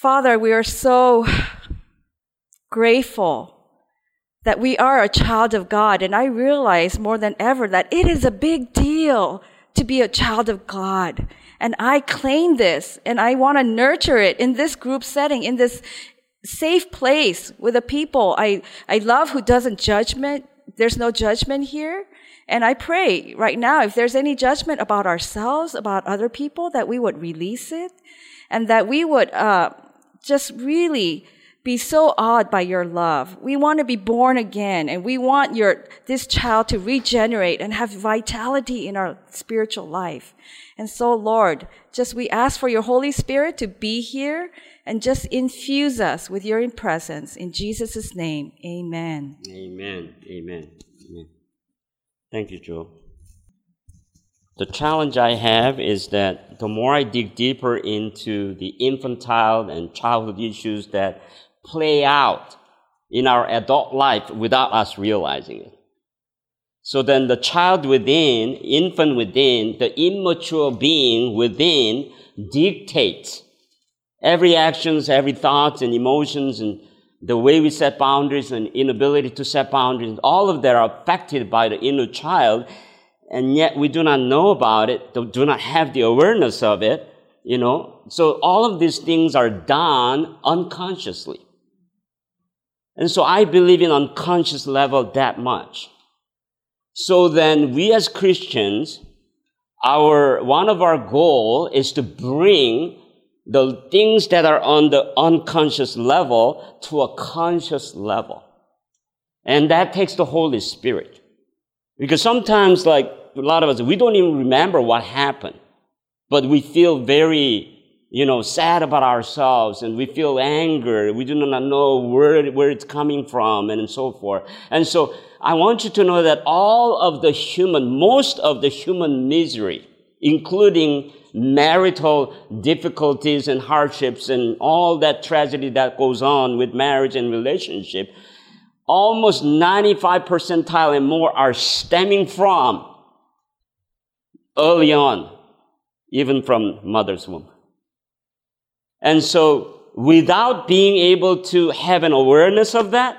Father, we are so grateful that we are a child of God. And I realize more than ever that it is a big deal to be a child of God. And I claim this and I want to nurture it in this group setting, in this safe place with the people I, I love who doesn't judgment. There's no judgment here. And I pray right now, if there's any judgment about ourselves, about other people, that we would release it and that we would, uh, just really be so awed by your love. We want to be born again and we want your, this child to regenerate and have vitality in our spiritual life. And so, Lord, just we ask for your Holy Spirit to be here and just infuse us with your presence. In Jesus' name, amen. Amen. Amen. Amen. Thank you, Joe. The challenge I have is that the more I dig deeper into the infantile and childhood issues that play out in our adult life without us realizing it. So then the child within, infant within, the immature being within dictates every actions, every thoughts and emotions and the way we set boundaries and inability to set boundaries, all of that are affected by the inner child. And yet we do not know about it, do not have the awareness of it, you know. So all of these things are done unconsciously. And so I believe in unconscious level that much. So then we as Christians, our, one of our goal is to bring the things that are on the unconscious level to a conscious level. And that takes the Holy Spirit. Because sometimes, like a lot of us, we don't even remember what happened, but we feel very, you know, sad about ourselves and we feel anger. We do not know where, where it's coming from and so forth. And so I want you to know that all of the human, most of the human misery, including marital difficulties and hardships and all that tragedy that goes on with marriage and relationship, almost 95 percentile and more are stemming from early on, even from mother's womb. And so without being able to have an awareness of that,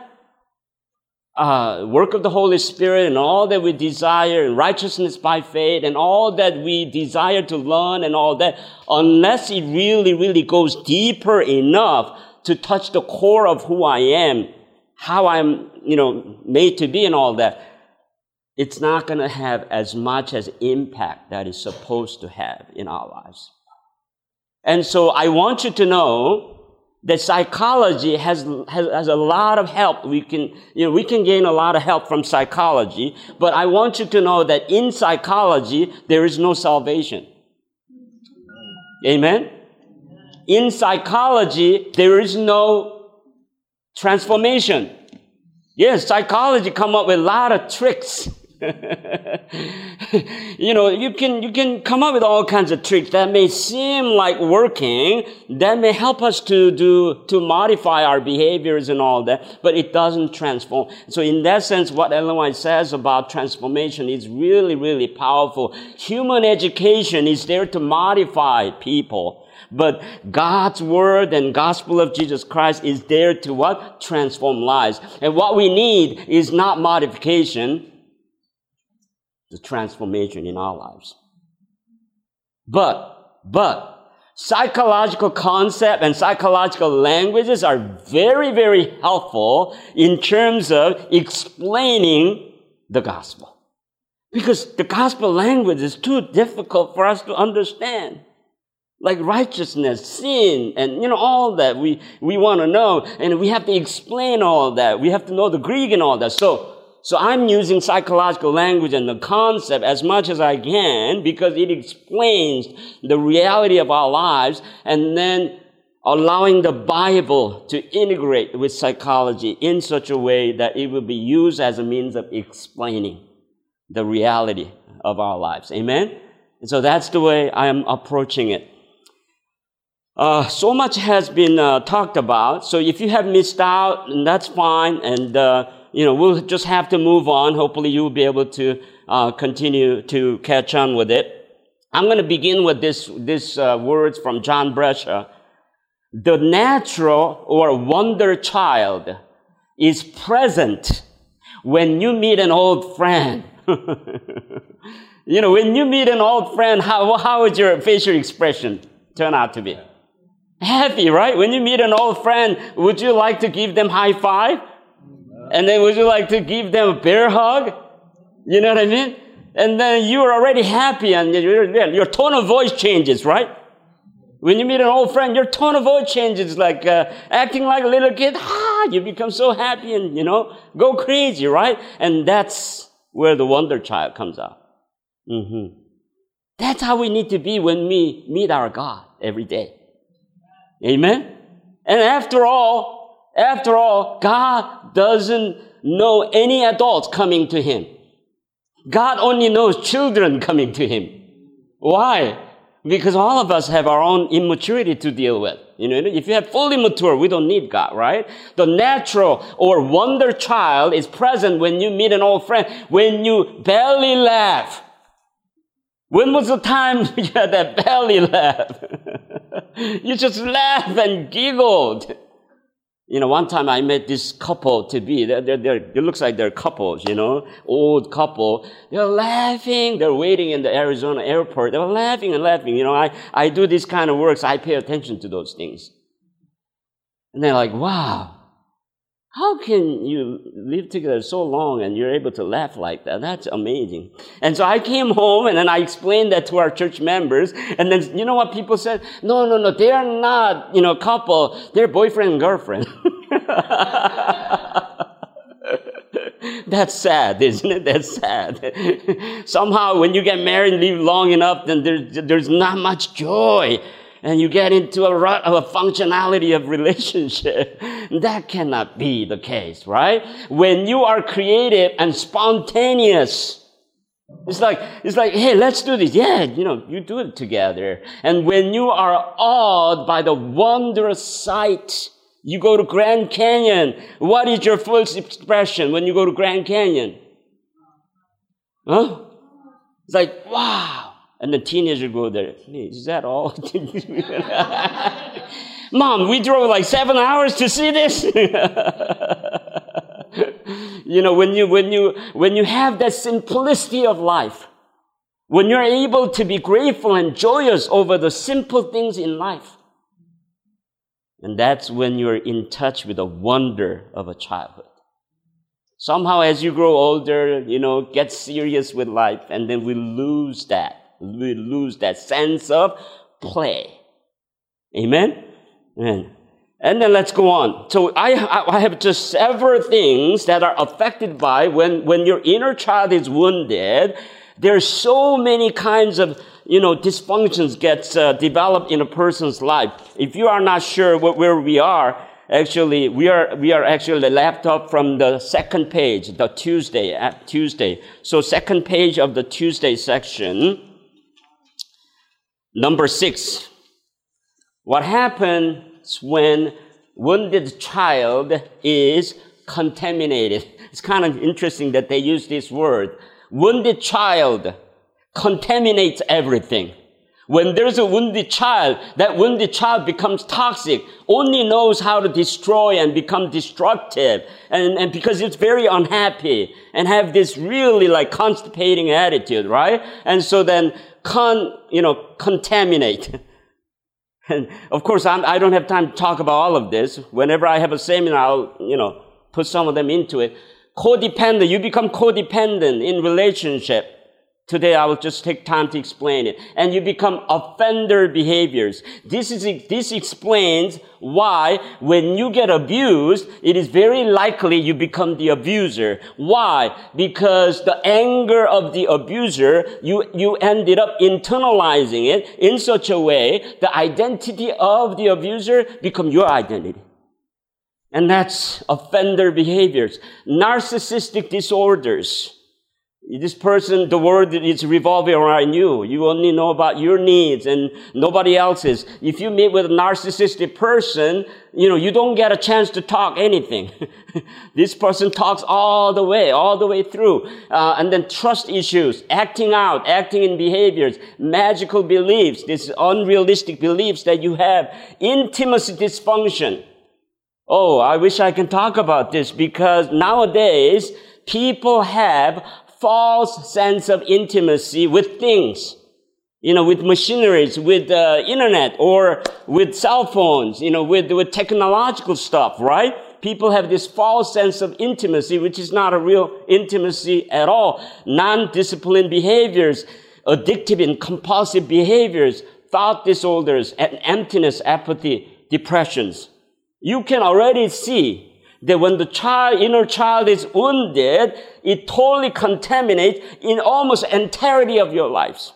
uh, work of the Holy Spirit and all that we desire and righteousness by faith and all that we desire to learn and all that, unless it really, really goes deeper enough to touch the core of who I am, how I'm, you know, made to be and all that, it's not going to have as much as impact that it's supposed to have in our lives. And so I want you to know that psychology has, has, has, a lot of help. We can, you know, we can gain a lot of help from psychology, but I want you to know that in psychology, there is no salvation. Amen? In psychology, there is no transformation. Yes, psychology come up with a lot of tricks you know, you can, you can come up with all kinds of tricks that may seem like working, that may help us to do, to modify our behaviors and all that, but it doesn't transform. So in that sense, what Ellen White says about transformation is really, really powerful. Human education is there to modify people. But God's word and gospel of Jesus Christ is there to what? Transform lives. And what we need is not modification the transformation in our lives. But, but, psychological concept and psychological languages are very, very helpful in terms of explaining the gospel. Because the gospel language is too difficult for us to understand. Like righteousness, sin, and you know, all that we, we want to know. And we have to explain all that. We have to know the Greek and all that. So, so I'm using psychological language and the concept as much as I can because it explains the reality of our lives and then allowing the Bible to integrate with psychology in such a way that it will be used as a means of explaining the reality of our lives. Amen? And so that's the way I am approaching it. Uh, so much has been uh, talked about. So if you have missed out, that's fine. And uh, you know, we'll just have to move on. Hopefully you'll be able to uh, continue to catch on with it. I'm going to begin with this, this uh, words from John Bradshaw. the natural or wonder child is present when you meet an old friend. you know, when you meet an old friend, how, how would your facial expression turn out to be? Happy, right? When you meet an old friend, would you like to give them high five? And then would you like to give them a bear hug? You know what I mean? And then you're already happy and your, tone of voice changes, right? When you meet an old friend, your tone of voice changes, like uh, acting like a little kid. Ah, you become so happy and, you know, go crazy, right? And that's where the wonder child comes out. Mm-hmm. That's how we need to be when we meet our God every day. Amen? And after all, after all, God doesn't know any adults coming to Him. God only knows children coming to Him. Why? Because all of us have our own immaturity to deal with. You know, if you have fully mature, we don't need God, right? The natural or wonder child is present when you meet an old friend, when you barely laugh. When was the time you had that belly laugh? you just laughed and giggled. You know, one time I met this couple to be, they're, they're, they're, it looks like they're couples, you know, old couple. They're laughing. They're waiting in the Arizona airport. They're laughing and laughing. You know, I, I do this kind of work, so I pay attention to those things. And they're like, wow, how can you live together so long and you're able to laugh like that? That's amazing. And so I came home and then I explained that to our church members. And then, you know what people said? No, no, no, they are not, you know, couple. They're boyfriend and girlfriend. That's sad, isn't it? That's sad. Somehow when you get married and live long enough, then there's, there's not much joy and you get into a rut of a functionality of relationship. That cannot be the case, right? When you are creative and spontaneous, it's like, it's like, hey, let's do this. Yeah, you know, you do it together. And when you are awed by the wondrous sight, you go to Grand Canyon. What is your first expression when you go to Grand Canyon? Huh? It's like, wow. And the teenager go there, hey, is that all? Mom, we drove like seven hours to see this. you know, when you, when you, when you have that simplicity of life, when you're able to be grateful and joyous over the simple things in life, and that's when you're in touch with the wonder of a childhood. Somehow, as you grow older, you know, get serious with life, and then we lose that we lose that sense of play. Amen? Amen. And then let's go on. So I, I have just several things that are affected by when, when your inner child is wounded. There's so many kinds of, you know, dysfunctions gets uh, developed in a person's life. If you are not sure what, where we are, actually, we are, we are actually left up from the second page, the Tuesday, Tuesday. So second page of the Tuesday section. Number six, what happens when wounded child is contaminated? It's kind of interesting that they use this word. Wounded child contaminates everything. When there's a wounded child, that wounded child becomes toxic, only knows how to destroy and become destructive. And, and because it's very unhappy and have this really like constipating attitude, right? And so then con, you know, contaminate. And of course, I'm, I do not have time to talk about all of this. Whenever I have a seminar, I'll, you know, put some of them into it. Codependent, you become codependent in relationship. Today I will just take time to explain it. And you become offender behaviors. This is, this explains why when you get abused, it is very likely you become the abuser. Why? Because the anger of the abuser, you, you ended up internalizing it in such a way, the identity of the abuser become your identity. And that's offender behaviors. Narcissistic disorders This person, the world is revolving around you. You only know about your needs and nobody else's. If you meet with a narcissistic person, you know, you don't get a chance to talk anything. this person talks all the way, all the way through. Uh, and then trust issues, acting out, acting in behaviors, magical beliefs, these unrealistic beliefs that you have, intimacy dysfunction. Oh, I wish I can talk about this because nowadays people have false sense of intimacy with things. You know, with machineries, with uh, internet, or with cell phones, you know, with, with technological stuff, right? People have this false sense of intimacy, which is not a real intimacy at all. Non-disciplined behaviors, addictive and compulsive behaviors, thought disorders, and emptiness, apathy, depressions. You can already see that when the child, inner child is wounded, it totally contaminates in almost entirety of your lives.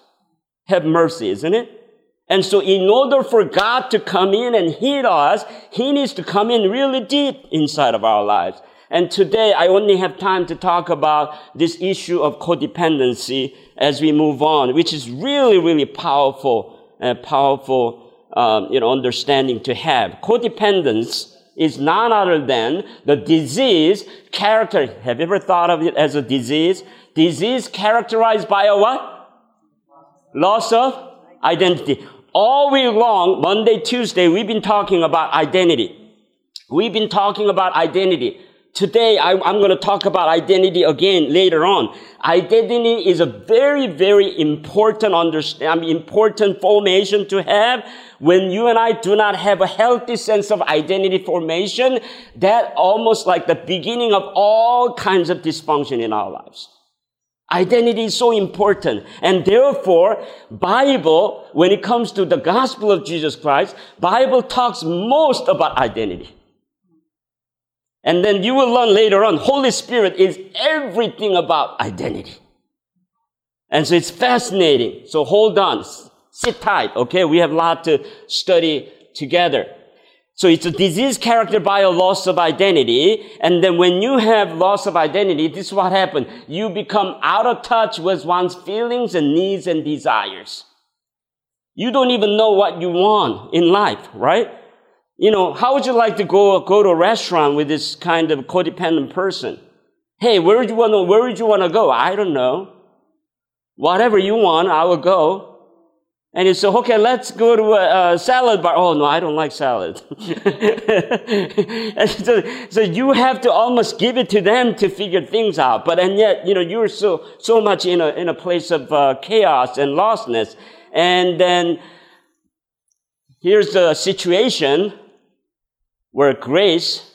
Have mercy, isn't it? And so in order for God to come in and heal us, He needs to come in really deep inside of our lives. And today I only have time to talk about this issue of codependency as we move on, which is really, really powerful, uh, powerful, um, you know, understanding to have. Codependence is none other than the disease character. Have you ever thought of it as a disease? Disease characterized by a what? Loss of identity. All week long, Monday, Tuesday, we've been talking about identity. We've been talking about identity. Today, I, am going to talk about identity again later on. Identity is a very, very important understand, important formation to have. When you and I do not have a healthy sense of identity formation, that almost like the beginning of all kinds of dysfunction in our lives. Identity is so important. And therefore, Bible, when it comes to the gospel of Jesus Christ, Bible talks most about identity. And then you will learn later on, Holy Spirit is everything about identity. And so it's fascinating. So hold on. Sit tight. Okay. We have a lot to study together. So it's a disease characterized by a loss of identity. And then when you have loss of identity, this is what happens. You become out of touch with one's feelings and needs and desires. You don't even know what you want in life, right? You know, how would you like to go, go to a restaurant with this kind of codependent person? Hey, where would you want to, where would you want to go? I don't know. Whatever you want, I will go. And you say, okay, let's go to a, a, salad bar. Oh, no, I don't like salad. so, so you have to almost give it to them to figure things out. But, and yet, you know, you're so, so much in a, in a place of uh, chaos and lostness. And then here's the situation where Grace,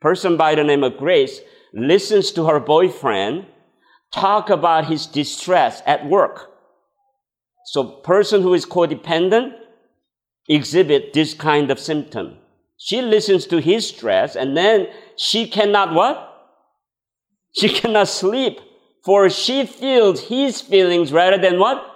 person by the name of Grace, listens to her boyfriend talk about his distress at work. So person who is codependent exhibit this kind of symptom. She listens to his stress and then she cannot what? She cannot sleep for she feels his feelings rather than what?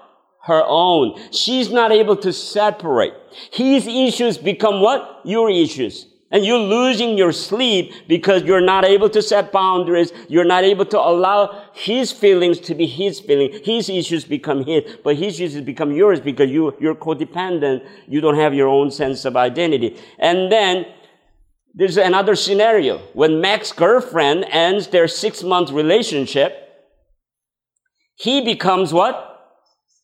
Her own. She's not able to separate. His issues become what? Your issues. And you're losing your sleep because you're not able to set boundaries. You're not able to allow his feelings to be his feeling. His issues become his, but his issues become yours because you, you're codependent. You don't have your own sense of identity. And then there's another scenario. When Mac's girlfriend ends their six month relationship, he becomes what?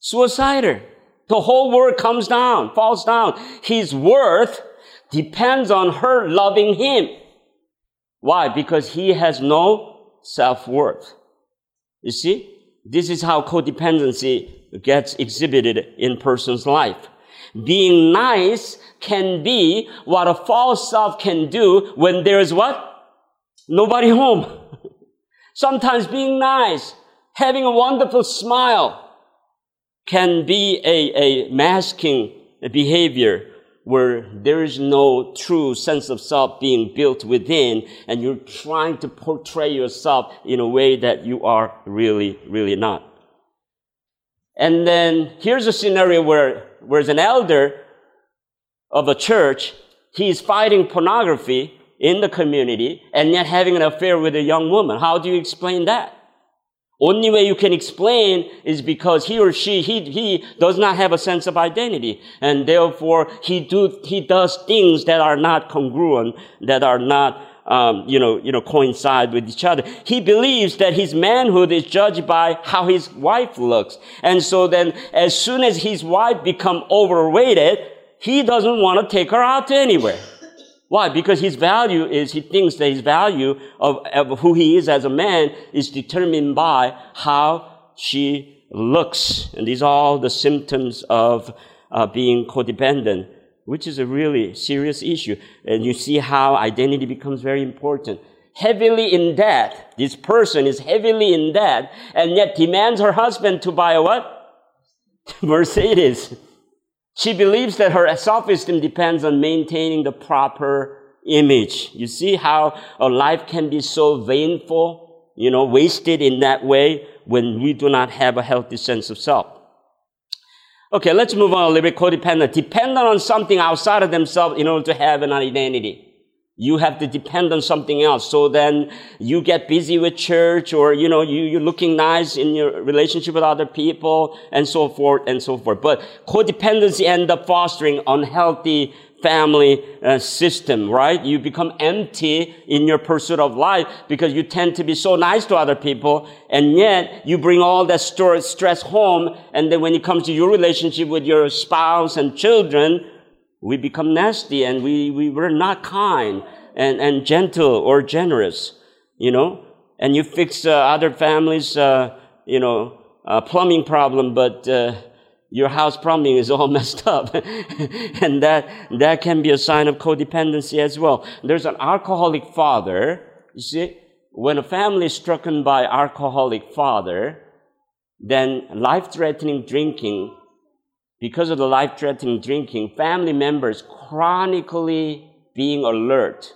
Suicider. The whole world comes down, falls down. His worth depends on her loving him. Why? Because he has no self-worth. You see? This is how codependency gets exhibited in person's life. Being nice can be what a false self can do when there's what? Nobody home. Sometimes being nice, having a wonderful smile, can be a, a masking behavior where there is no true sense of self being built within and you're trying to portray yourself in a way that you are really, really not. And then here's a scenario where, where's an elder of a church, he's fighting pornography in the community and yet having an affair with a young woman. How do you explain that? Only way you can explain is because he or she, he, he does not have a sense of identity. And therefore, he do, he does things that are not congruent, that are not, um, you know, you know, coincide with each other. He believes that his manhood is judged by how his wife looks. And so then, as soon as his wife become overweighted, he doesn't want to take her out anywhere. Why? Because his value is, he thinks that his value of, of who he is as a man is determined by how she looks. And these are all the symptoms of uh, being codependent, which is a really serious issue. And you see how identity becomes very important. Heavily in debt. This person is heavily in debt and yet demands her husband to buy a what? Mercedes. She believes that her self-esteem depends on maintaining the proper image. You see how a life can be so vainful, you know, wasted in that way when we do not have a healthy sense of self. Okay, let's move on a little bit. Codependent. Dependent on something outside of themselves in order to have an identity. You have to depend on something else. So then you get busy with church or, you know, you, you're looking nice in your relationship with other people and so forth and so forth. But codependency end up fostering unhealthy family uh, system, right? You become empty in your pursuit of life because you tend to be so nice to other people and yet you bring all that stress home and then when it comes to your relationship with your spouse and children, we become nasty and we, we were not kind and, and gentle or generous, you know? And you fix uh, other families, uh, you know, uh, plumbing problem, but uh, your house plumbing is all messed up. and that, that can be a sign of codependency as well. There's an alcoholic father. You see, when a family is stricken by alcoholic father, then life-threatening drinking because of the life-threatening drinking, family members chronically being alert.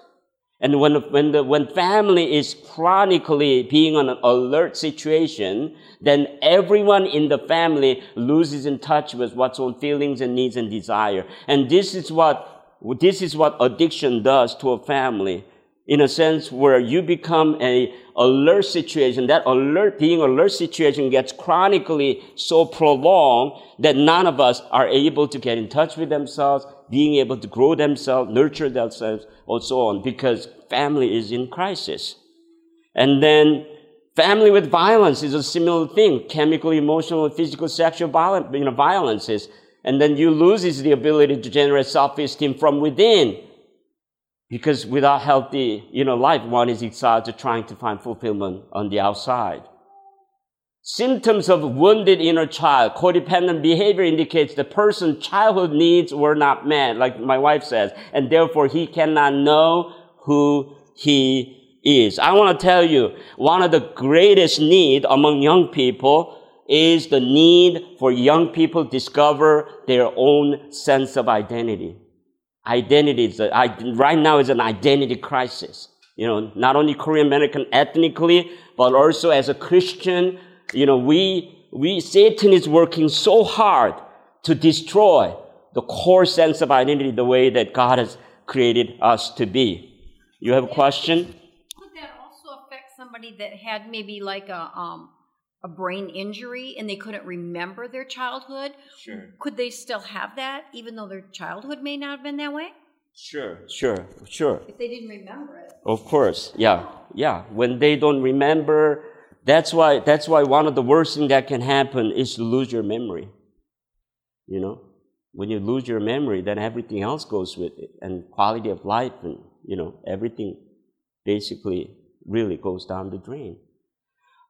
And when, when, the, when family is chronically being on an alert situation, then everyone in the family loses in touch with what's own feelings and needs and desire. And this is what, this is what addiction does to a family in a sense where you become a alert situation. That alert being alert situation gets chronically so prolonged that none of us are able to get in touch with themselves being able to grow themselves nurture themselves or so on because family is in crisis. And then family with violence is a similar thing. Chemical emotional physical sexual violence you know violences. And then you loses the ability to generate self-esteem from within because without healthy, you know, life, one is excited trying to find fulfillment on the outside. Symptoms of wounded inner child. Codependent behavior indicates the person's childhood needs were not met, like my wife says, and therefore he cannot know who he is. I want to tell you, one of the greatest need among young people is the need for young people discover their own sense of identity identity is a, right now is an identity crisis. You know, not only Korean American ethnically, but also as a Christian, you know, we, we, Satan is working so hard to destroy the core sense of identity the way that God has created us to be. You have a question? Could that also affect somebody that had maybe like a, um, a brain injury and they couldn't remember their childhood, sure. could they still have that even though their childhood may not have been that way? Sure, sure, sure. If they didn't remember it. Of course, yeah, yeah. When they don't remember, that's why that's why one of the worst things that can happen is to lose your memory. You know, when you lose your memory, then everything else goes with it, and quality of life, and you know, everything basically really goes down the drain.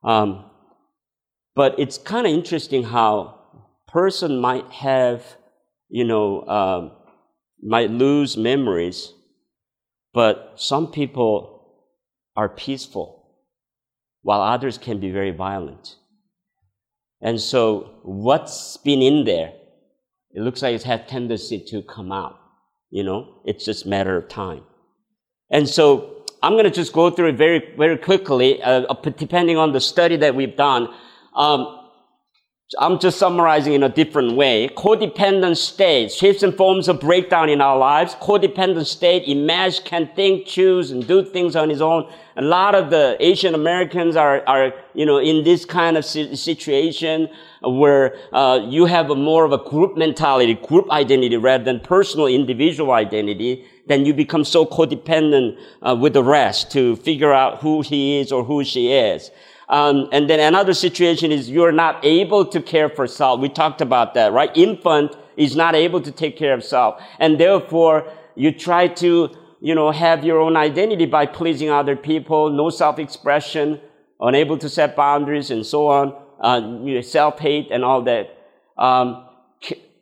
Um, but it's kind of interesting how person might have, you know, um, might lose memories, but some people are peaceful, while others can be very violent. And so, what's been in there, it looks like it's had tendency to come out. You know, it's just matter of time. And so, I'm going to just go through it very, very quickly, uh, depending on the study that we've done. Um, I'm just summarizing in a different way. Codependent state, shapes and forms of breakdown in our lives. Codependent state, imagine, can think, choose, and do things on his own. A lot of the Asian Americans are, are, you know, in this kind of situation where uh, you have a more of a group mentality, group identity rather than personal individual identity. Then you become so codependent uh, with the rest to figure out who he is or who she is. Um, and then another situation is you're not able to care for self. We talked about that, right? Infant is not able to take care of self. And therefore, you try to, you know, have your own identity by pleasing other people, no self-expression, unable to set boundaries and so on, uh, self-hate and all that. Um,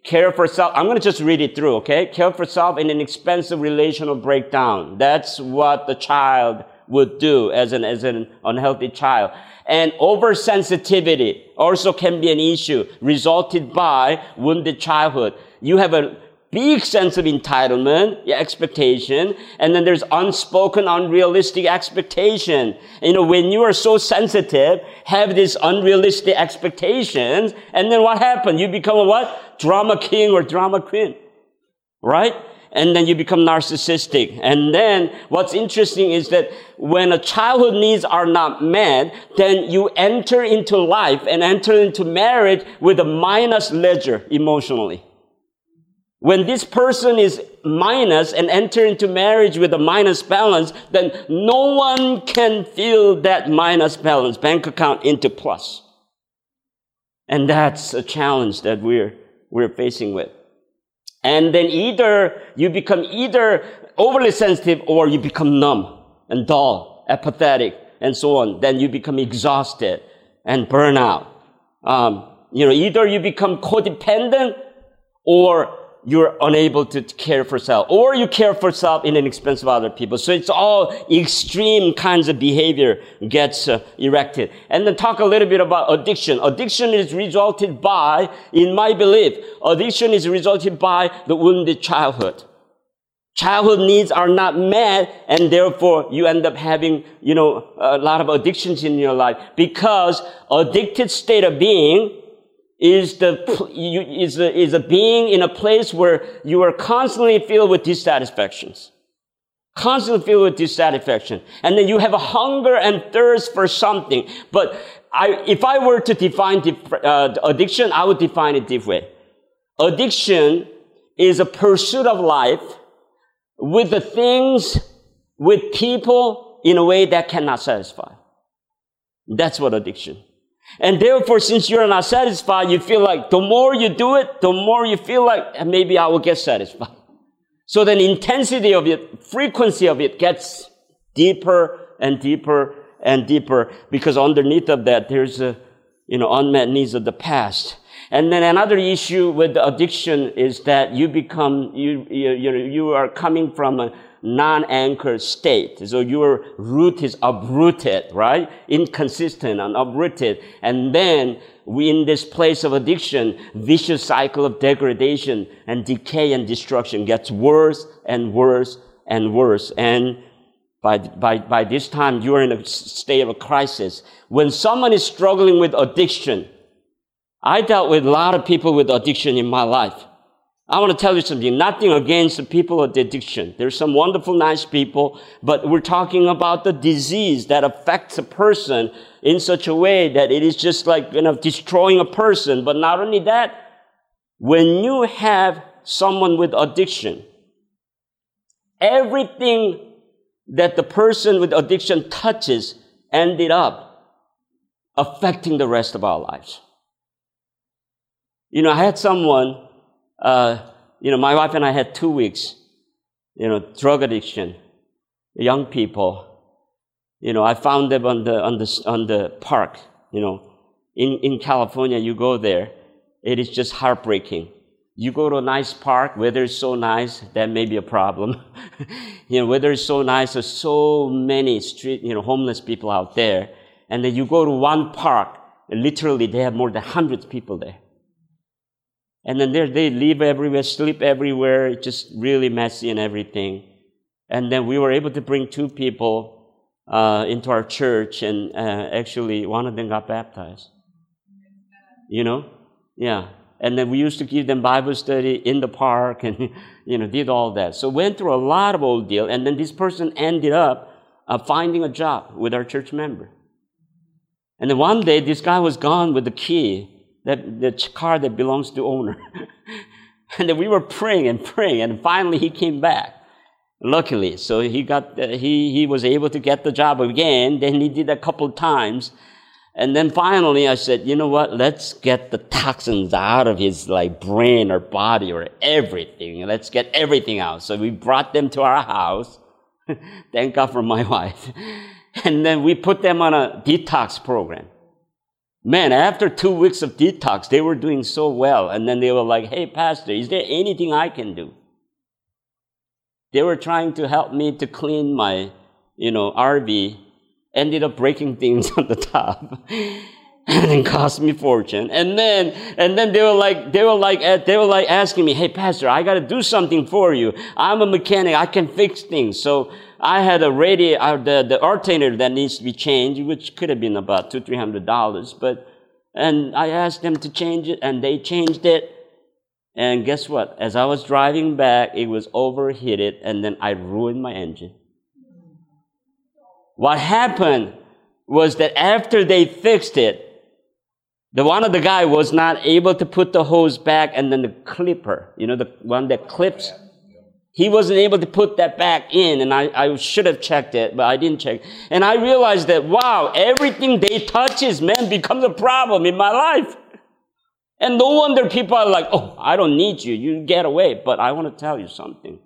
care for self. I'm going to just read it through, okay? Care for self in an expensive relational breakdown. That's what the child would do as an, as an unhealthy child. And oversensitivity also can be an issue resulted by wounded childhood. You have a big sense of entitlement, your expectation, and then there's unspoken, unrealistic expectation. You know, when you are so sensitive, have these unrealistic expectations, and then what happens? You become a what? Drama king or drama queen. Right? And then you become narcissistic. And then what's interesting is that when a childhood needs are not met, then you enter into life and enter into marriage with a minus ledger emotionally. When this person is minus and enter into marriage with a minus balance, then no one can fill that minus balance, bank account into plus. And that's a challenge that we're, we're facing with. And then either you become either overly sensitive or you become numb and dull, apathetic, and so on. Then you become exhausted and burn out. Um, you know, either you become codependent or you're unable to care for self or you care for self in an expense of other people. So it's all extreme kinds of behavior gets uh, erected. And then talk a little bit about addiction. Addiction is resulted by, in my belief, addiction is resulted by the wounded childhood. Childhood needs are not met and therefore you end up having, you know, a lot of addictions in your life because addicted state of being is the is a, is a being in a place where you are constantly filled with dissatisfactions constantly filled with dissatisfaction and then you have a hunger and thirst for something but I, if I were to define uh, addiction, I would define it this way. Addiction is a pursuit of life with the things, with people in a way that cannot satisfy. That's what addiction. And therefore, since you're not satisfied, you feel like the more you do it, the more you feel like maybe I will get satisfied. So then intensity of it, frequency of it gets deeper and deeper and deeper because underneath of that, there's a, you know, unmet needs of the past. And then another issue with addiction is that you become, you, you, you, you are coming from a, non-anchored state. So your root is uprooted, right? Inconsistent and uprooted. And then we in this place of addiction, vicious cycle of degradation and decay and destruction gets worse and worse and worse. And by, by, by this time, you're in a state of a crisis. When someone is struggling with addiction, I dealt with a lot of people with addiction in my life. I want to tell you something. Nothing against the people with addiction. There's some wonderful, nice people, but we're talking about the disease that affects a person in such a way that it is just like, you know, destroying a person. But not only that, when you have someone with addiction, everything that the person with addiction touches ended up affecting the rest of our lives. You know, I had someone uh, you know, my wife and I had two weeks, you know, drug addiction, young people. You know, I found them on the, on the, on the park, you know. In, in California, you go there, it is just heartbreaking. You go to a nice park, weather is so nice, that may be a problem. you know, weather is so nice, there's so many street, you know, homeless people out there. And then you go to one park, literally they have more than hundreds people there. And then there they live everywhere, sleep everywhere, it's just really messy and everything. And then we were able to bring two people uh, into our church, and uh, actually one of them got baptized. You know? Yeah. And then we used to give them Bible study in the park and, you know, did all that. So went through a lot of old deal. And then this person ended up uh, finding a job with our church member. And then one day, this guy was gone with the key, that, the car that belongs to owner. and then we were praying and praying, and finally he came back. Luckily, so he got, uh, he, he was able to get the job again. Then he did a couple times. And then finally I said, you know what? Let's get the toxins out of his like brain or body or everything. Let's get everything out. So we brought them to our house. Thank God for my wife. And then we put them on a detox program. Man, after two weeks of detox, they were doing so well. And then they were like, Hey, pastor, is there anything I can do? They were trying to help me to clean my, you know, RV ended up breaking things on the top. And it cost me fortune. And then and then they were like they were like eh, they were like asking me hey pastor i got to do something for you. I'm a mechanic. I can fix things. So i had a radio uh, the, the alternator that needs to be changed which could have been about two three hundred dollars but and i asked them to change it and they changed it. And guess what? As i was driving back it was overheated and then i ruined my engine. What happened was that after they fixed it, the one of the guy was not able to put the hose back and then the clipper, you know, the one that clips. He wasn't able to put that back in and I, I should have checked it, but I didn't check. And I realized that, wow, everything they touches, man, becomes a problem in my life. And no wonder people are like, oh, I don't need you. You get away. But I want to tell you something.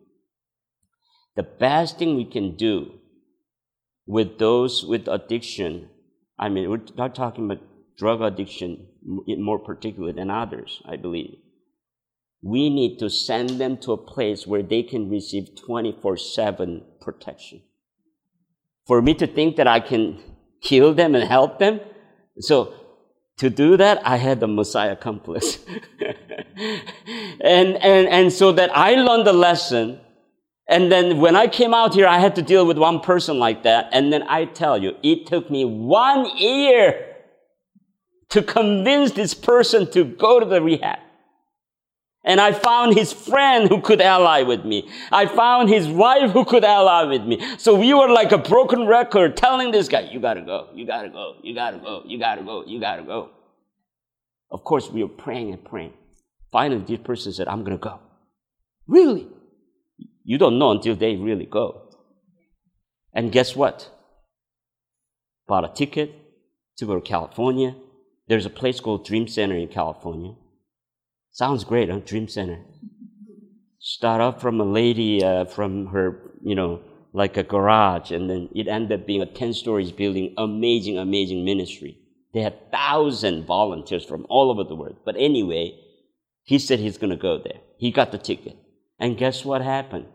The best thing we can do with those with addiction. I mean, we're not talking about drug addiction more particular than others, I believe. We need to send them to a place where they can receive 24 7 protection. For me to think that I can heal them and help them, so to do that, I had the Messiah complex. and, and, and so that I learned the lesson and then when I came out here, I had to deal with one person like that. And then I tell you, it took me one year to convince this person to go to the rehab. And I found his friend who could ally with me. I found his wife who could ally with me. So we were like a broken record telling this guy, you gotta go, you gotta go, you gotta go, you gotta go, you gotta go. Of course, we were praying and praying. Finally, this person said, I'm gonna go. Really? You don't know until they really go. And guess what? Bought a ticket to go to California. There's a place called Dream Center in California. Sounds great, huh? Dream Center. Start off from a lady uh, from her, you know, like a garage, and then it ended up being a 10 stories building. Amazing, amazing ministry. They had thousand volunteers from all over the world. But anyway, he said he's going to go there. He got the ticket. And guess what happened?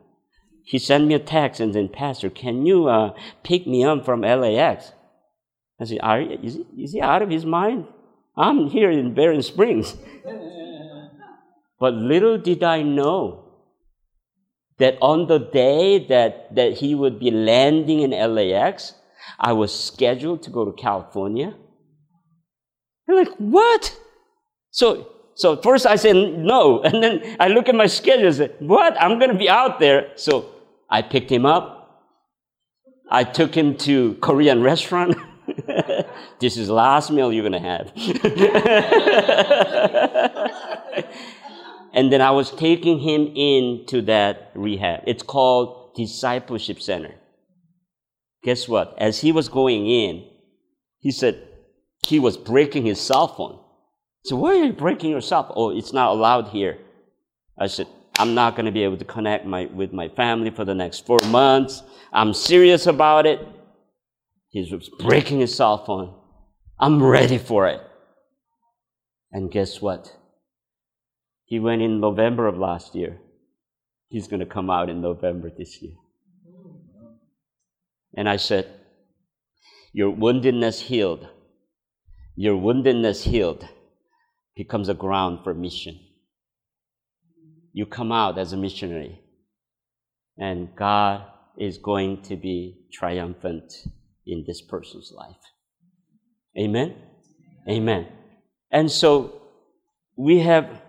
he sent me a text and said, Pastor, can you uh, pick me up from LAX? I said, Are, is, he, is he out of his mind? I'm here in Berrien Springs. but little did I know that on the day that, that he would be landing in LAX, I was scheduled to go to California. I'm like, what? So so first I said no, and then I look at my schedule and said, what? I'm going to be out there. So I picked him up. I took him to Korean restaurant. this is the last meal you're going to have. and then I was taking him into that rehab. It's called Discipleship Center. Guess what? As he was going in, he said he was breaking his cell phone. So why are you breaking your yourself? Oh, it's not allowed here. I said, I'm not going to be able to connect my, with my family for the next four months. I'm serious about it. He was breaking his cell phone. I'm ready for it. And guess what? He went in November of last year. He's going to come out in November this year. And I said, Your woundedness healed. Your woundedness healed becomes a ground for mission. You come out as a missionary, and God is going to be triumphant in this person's life. Amen? Amen. And so, we have,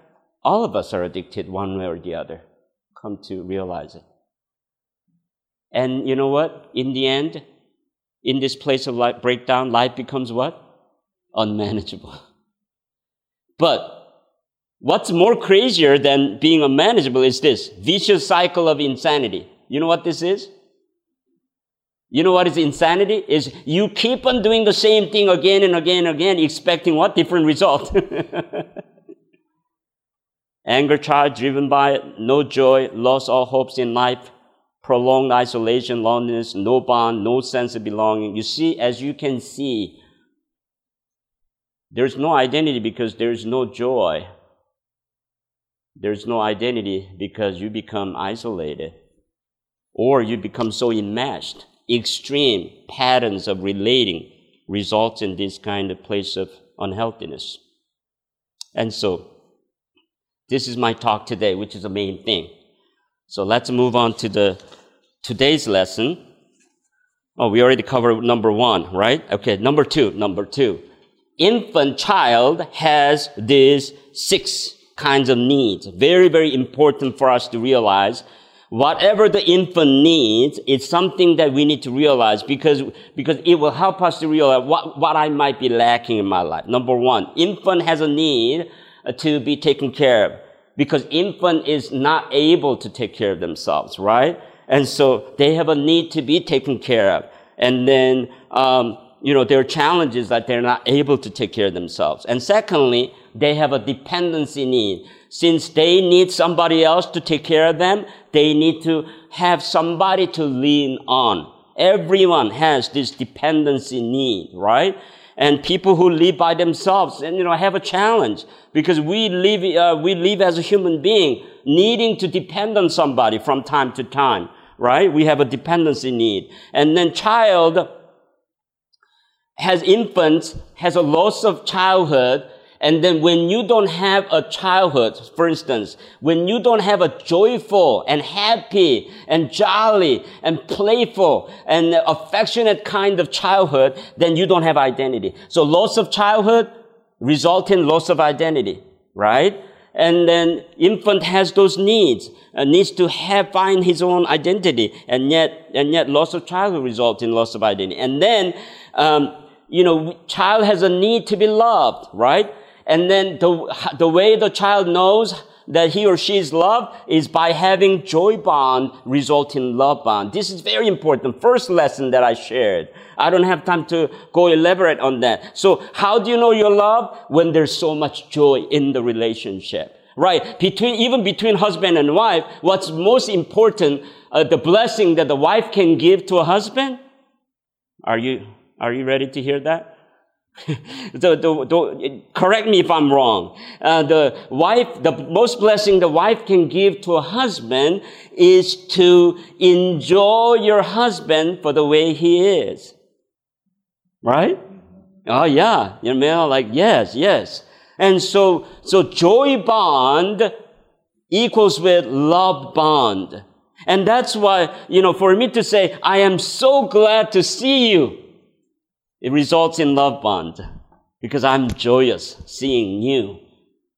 all of us are addicted one way or the other. Come to realize it. And you know what? In the end, in this place of life breakdown, life becomes what? Unmanageable. But what's more crazier than being unmanageable is this vicious cycle of insanity. You know what this is? You know what is insanity? Is you keep on doing the same thing again and again and again, expecting what? Different result. Anger child driven by no joy, lost all hopes in life, prolonged isolation, loneliness, no bond, no sense of belonging. You see, as you can see, there's no identity because there's no joy. There's no identity because you become isolated or you become so enmeshed. Extreme patterns of relating results in this kind of place of unhealthiness. And so, this is my talk today, which is the main thing. So let's move on to the today's lesson. Oh, we already covered number one, right? Okay, number two, number two. Infant child has these six kinds of needs. Very, very important for us to realize. Whatever the infant needs, it's something that we need to realize because, because it will help us to realize what, what I might be lacking in my life. Number one, infant has a need to be taken care of because infant is not able to take care of themselves, right? And so they have a need to be taken care of. And then, um, you know, there are challenges that they're not able to take care of themselves. And secondly, they have a dependency need. Since they need somebody else to take care of them, they need to have somebody to lean on. Everyone has this dependency need, right? And people who live by themselves. And you know have a challenge because we live uh, we live as a human being needing to depend on somebody from time to time right? We have a dependency need. And then child has infants has a loss of childhood and then when you don't have a childhood, for instance, when you don't have a joyful and happy and jolly and playful and affectionate kind of childhood, then you don't have identity. So loss of childhood result in loss of identity, right? And then infant has those needs, uh, needs to have, find his own identity, and yet, and yet loss of childhood result in loss of identity. And then, um, you know, child has a need to be loved, right? And then the, the way the child knows that he or she is loved is by having joy bond result in love bond. This is very important. First lesson that I shared. I don't have time to go elaborate on that. So how do you know you're loved? When there's so much joy in the relationship. Right. Between, even between husband and wife, what's most important, uh, the blessing that the wife can give to a husband? Are you, are you ready to hear that? the, the, the, correct me if I'm wrong. Uh, the wife, the most blessing the wife can give to a husband is to enjoy your husband for the way he is. Right? Oh yeah, you know, like yes, yes. And so, so joy bond equals with love bond. And that's why, you know, for me to say, I am so glad to see you. It results in love bond because I'm joyous seeing you.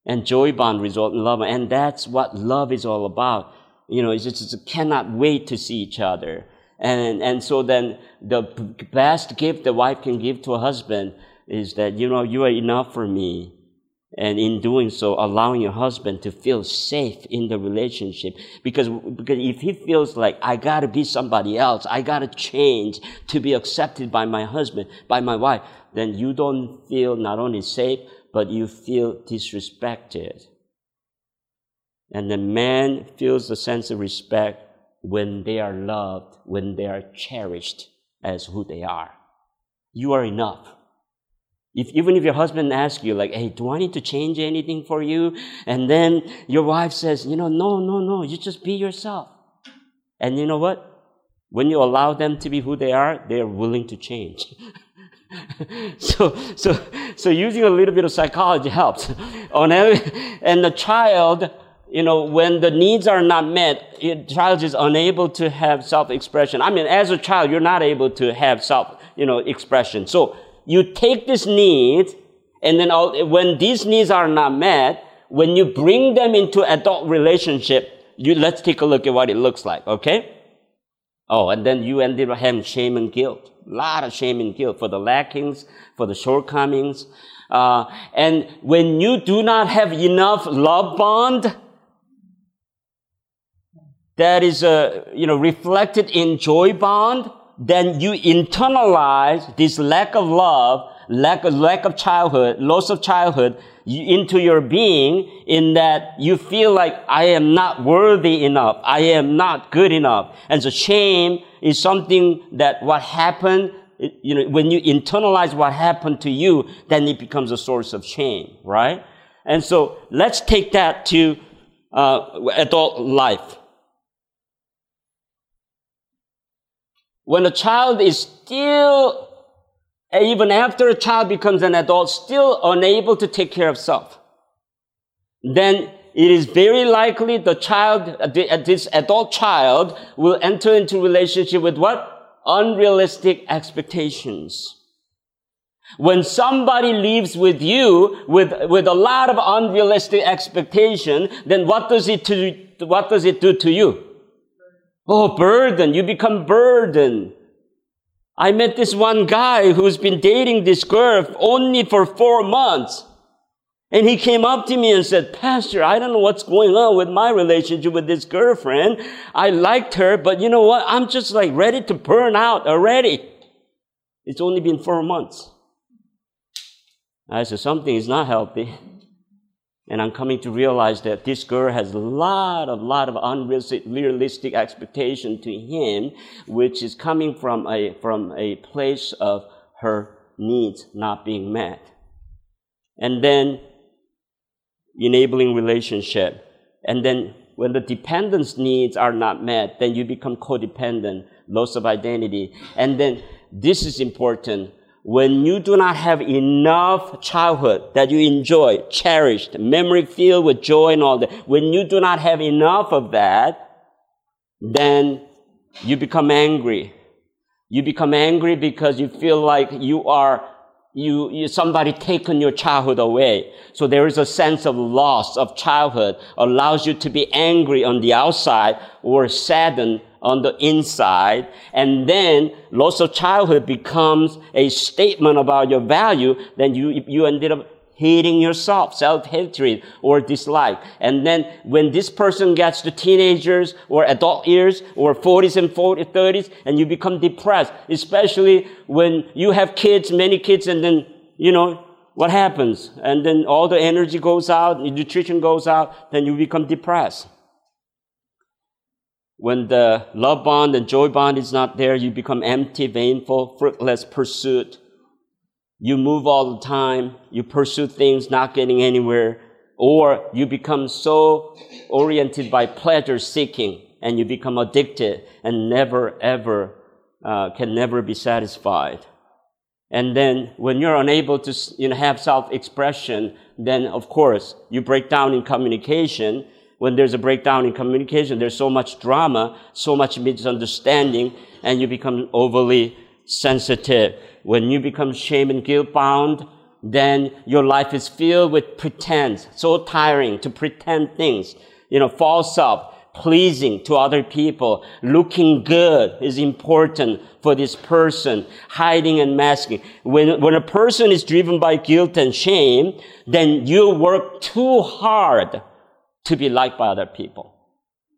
And joy bond results in love. And that's what love is all about. You know, it's just cannot wait to see each other. And, and so then the best gift the wife can give to a husband is that, you know, you are enough for me and in doing so, allowing your husband to feel safe in the relationship. Because, because if he feels like, I gotta be somebody else, I gotta change to be accepted by my husband, by my wife, then you don't feel not only safe, but you feel disrespected. And the man feels a sense of respect when they are loved, when they are cherished as who they are. You are enough. If, even if your husband asks you, like, hey, do I need to change anything for you? And then your wife says, you know, no, no, no, you just be yourself. And you know what? When you allow them to be who they are, they are willing to change. so, so, so using a little bit of psychology helps. On every, and the child, you know, when the needs are not met, the child is unable to have self-expression. I mean, as a child, you're not able to have self, you know, expression. So you take this need, and then all, when these needs are not met, when you bring them into adult relationship, you, let's take a look at what it looks like, okay? Oh, and then you ended up having shame and guilt. A lot of shame and guilt for the lackings, for the shortcomings. Uh, and when you do not have enough love bond, that is, uh, you know, reflected in joy bond, then you internalize this lack of love, lack of, lack of childhood, loss of childhood into your being in that you feel like I am not worthy enough. I am not good enough. And so shame is something that what happened, you know, when you internalize what happened to you, then it becomes a source of shame, right? And so let's take that to uh, adult life. When a child is still, even after a child becomes an adult, still unable to take care of self, then it is very likely the child, this adult child will enter into relationship with what? Unrealistic expectations. When somebody lives with you with, with a lot of unrealistic expectation, then what does it to, what does it do to you? Oh, burden. You become burden. I met this one guy who's been dating this girl only for four months. And he came up to me and said, Pastor, I don't know what's going on with my relationship with this girlfriend. I liked her, but you know what? I'm just like ready to burn out already. It's only been four months. I said, something is not healthy. And I'm coming to realize that this girl has a lot of, lot of unrealistic expectation to him, which is coming from a, from a place of her needs not being met. And then enabling relationship. And then when the dependence needs are not met, then you become codependent, loss of identity. And then this is important when you do not have enough childhood that you enjoy, cherished, memory filled with joy and all that, when you do not have enough of that, then you become angry. You become angry because you feel like you are, you, you, somebody taken your childhood away. So there is a sense of loss of childhood allows you to be angry on the outside or saddened on the inside. And then loss of childhood becomes a statement about your value. Then you, you ended up hating yourself, self-hatred or dislike. And then when this person gets to teenagers or adult years or 40s and 40s, 30s, and you become depressed, especially when you have kids, many kids, and then, you know, what happens? And then all the energy goes out, nutrition goes out, then you become depressed. When the love bond and joy bond is not there, you become empty, vainful, fruitless pursuit. You move all the time. You pursue things not getting anywhere. Or you become so oriented by pleasure seeking and you become addicted and never ever uh, can never be satisfied. And then when you're unable to you know, have self-expression, then of course you break down in communication when there's a breakdown in communication, there's so much drama, so much misunderstanding, and you become overly sensitive. When you become shame and guilt bound, then your life is filled with pretense, so tiring to pretend things, you know, false self, pleasing to other people, looking good is important for this person, hiding and masking. When, when a person is driven by guilt and shame, then you work too hard to be liked by other people.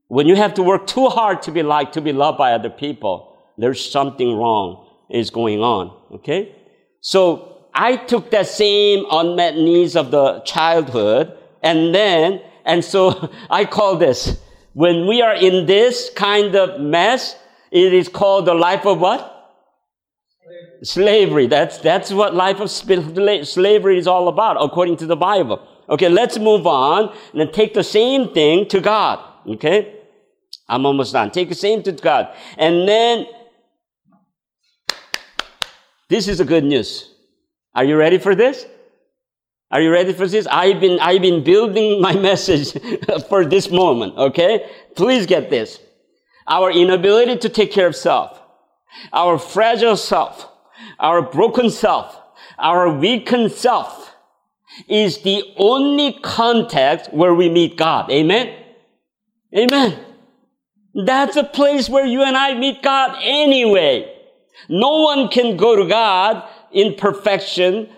When you have to work too hard to be liked, to be loved by other people, there's something wrong is going on. Okay? So I took that same unmet needs of the childhood and then, and so I call this, when we are in this kind of mess, it is called the life of what? Slavery. That's, that's what life of slavery is all about, according to the Bible. Okay, let's move on and take the same thing to God. Okay? I'm almost done. Take the same to God. And then, this is the good news. Are you ready for this? Are you ready for this? I've been, I've been building my message for this moment, okay? Please get this. Our inability to take care of self, our fragile self, our broken self, our weakened self, is the only context where we meet God. Amen? Amen. That's a place where you and I meet God anyway. No one can go to God in perfection.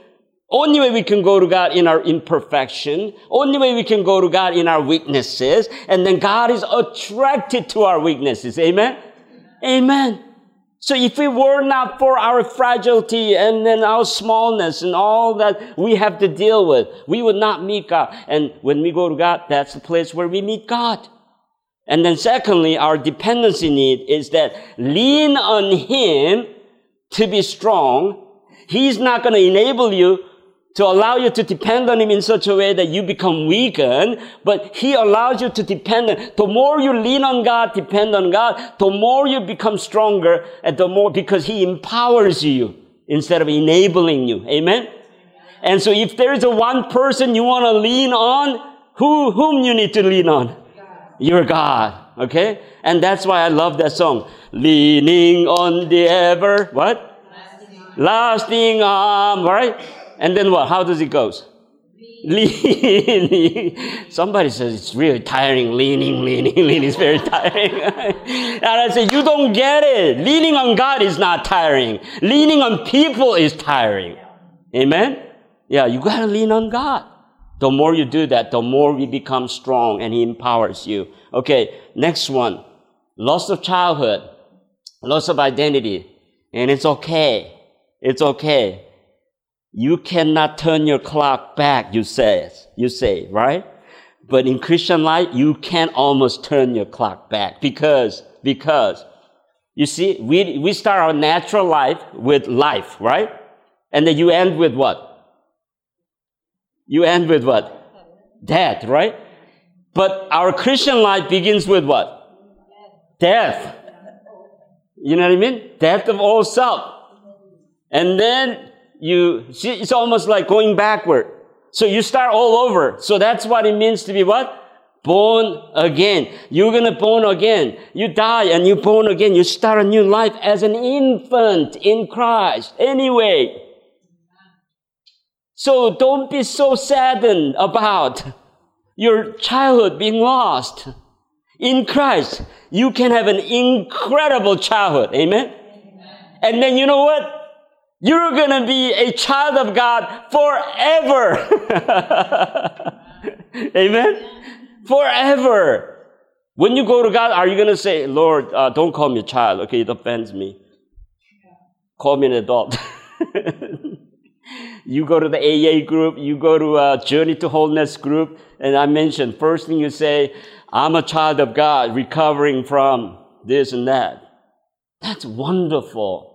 Only way we can go to God in our imperfection. Only way we can go to God in our weaknesses. And then God is attracted to our weaknesses. Amen? Amen. So if it were not for our fragility and then our smallness and all that we have to deal with, we would not meet God. And when we go to God, that's the place where we meet God. And then secondly, our dependency need is that lean on Him to be strong. He's not going to enable you to allow you to depend on Him in such a way that you become weakened, but He allows you to depend on, the more you lean on God, depend on God, the more you become stronger and the more, because He empowers you instead of enabling you. Amen? And so if there is a one person you want to lean on, who, whom you need to lean on? Your God. Okay? And that's why I love that song. Leaning on the ever, what? Lasting arm, right? And then what? How does it go? Leaning. Somebody says it's really tiring. Leaning, leaning, leaning is very tiring. and I say, you don't get it. Leaning on God is not tiring. Leaning on people is tiring. Amen? Yeah, you gotta lean on God. The more you do that, the more we become strong and He empowers you. Okay, next one. Loss of childhood. Loss of identity. And it's okay. It's okay. You cannot turn your clock back, you say, you say, right? But in Christian life, you can almost turn your clock back because, because, you see, we, we start our natural life with life, right? And then you end with what? You end with what? Death, right? But our Christian life begins with what? Death. You know what I mean? Death of all self. And then you, it's almost like going backward. So you start all over. So that's what it means to be what? Born again. You're gonna born again. You die and you born again. You start a new life as an infant in Christ. Anyway. So don't be so saddened about your childhood being lost. In Christ, you can have an incredible childhood. Amen? Amen. And then you know what? You're going to be a child of God forever. Amen? Forever. When you go to God, are you going to say, Lord, uh, don't call me a child, okay? It offends me. Call me an adult. you go to the AA group, you go to a Journey to Wholeness group, and I mentioned, first thing you say, I'm a child of God recovering from this and that. That's wonderful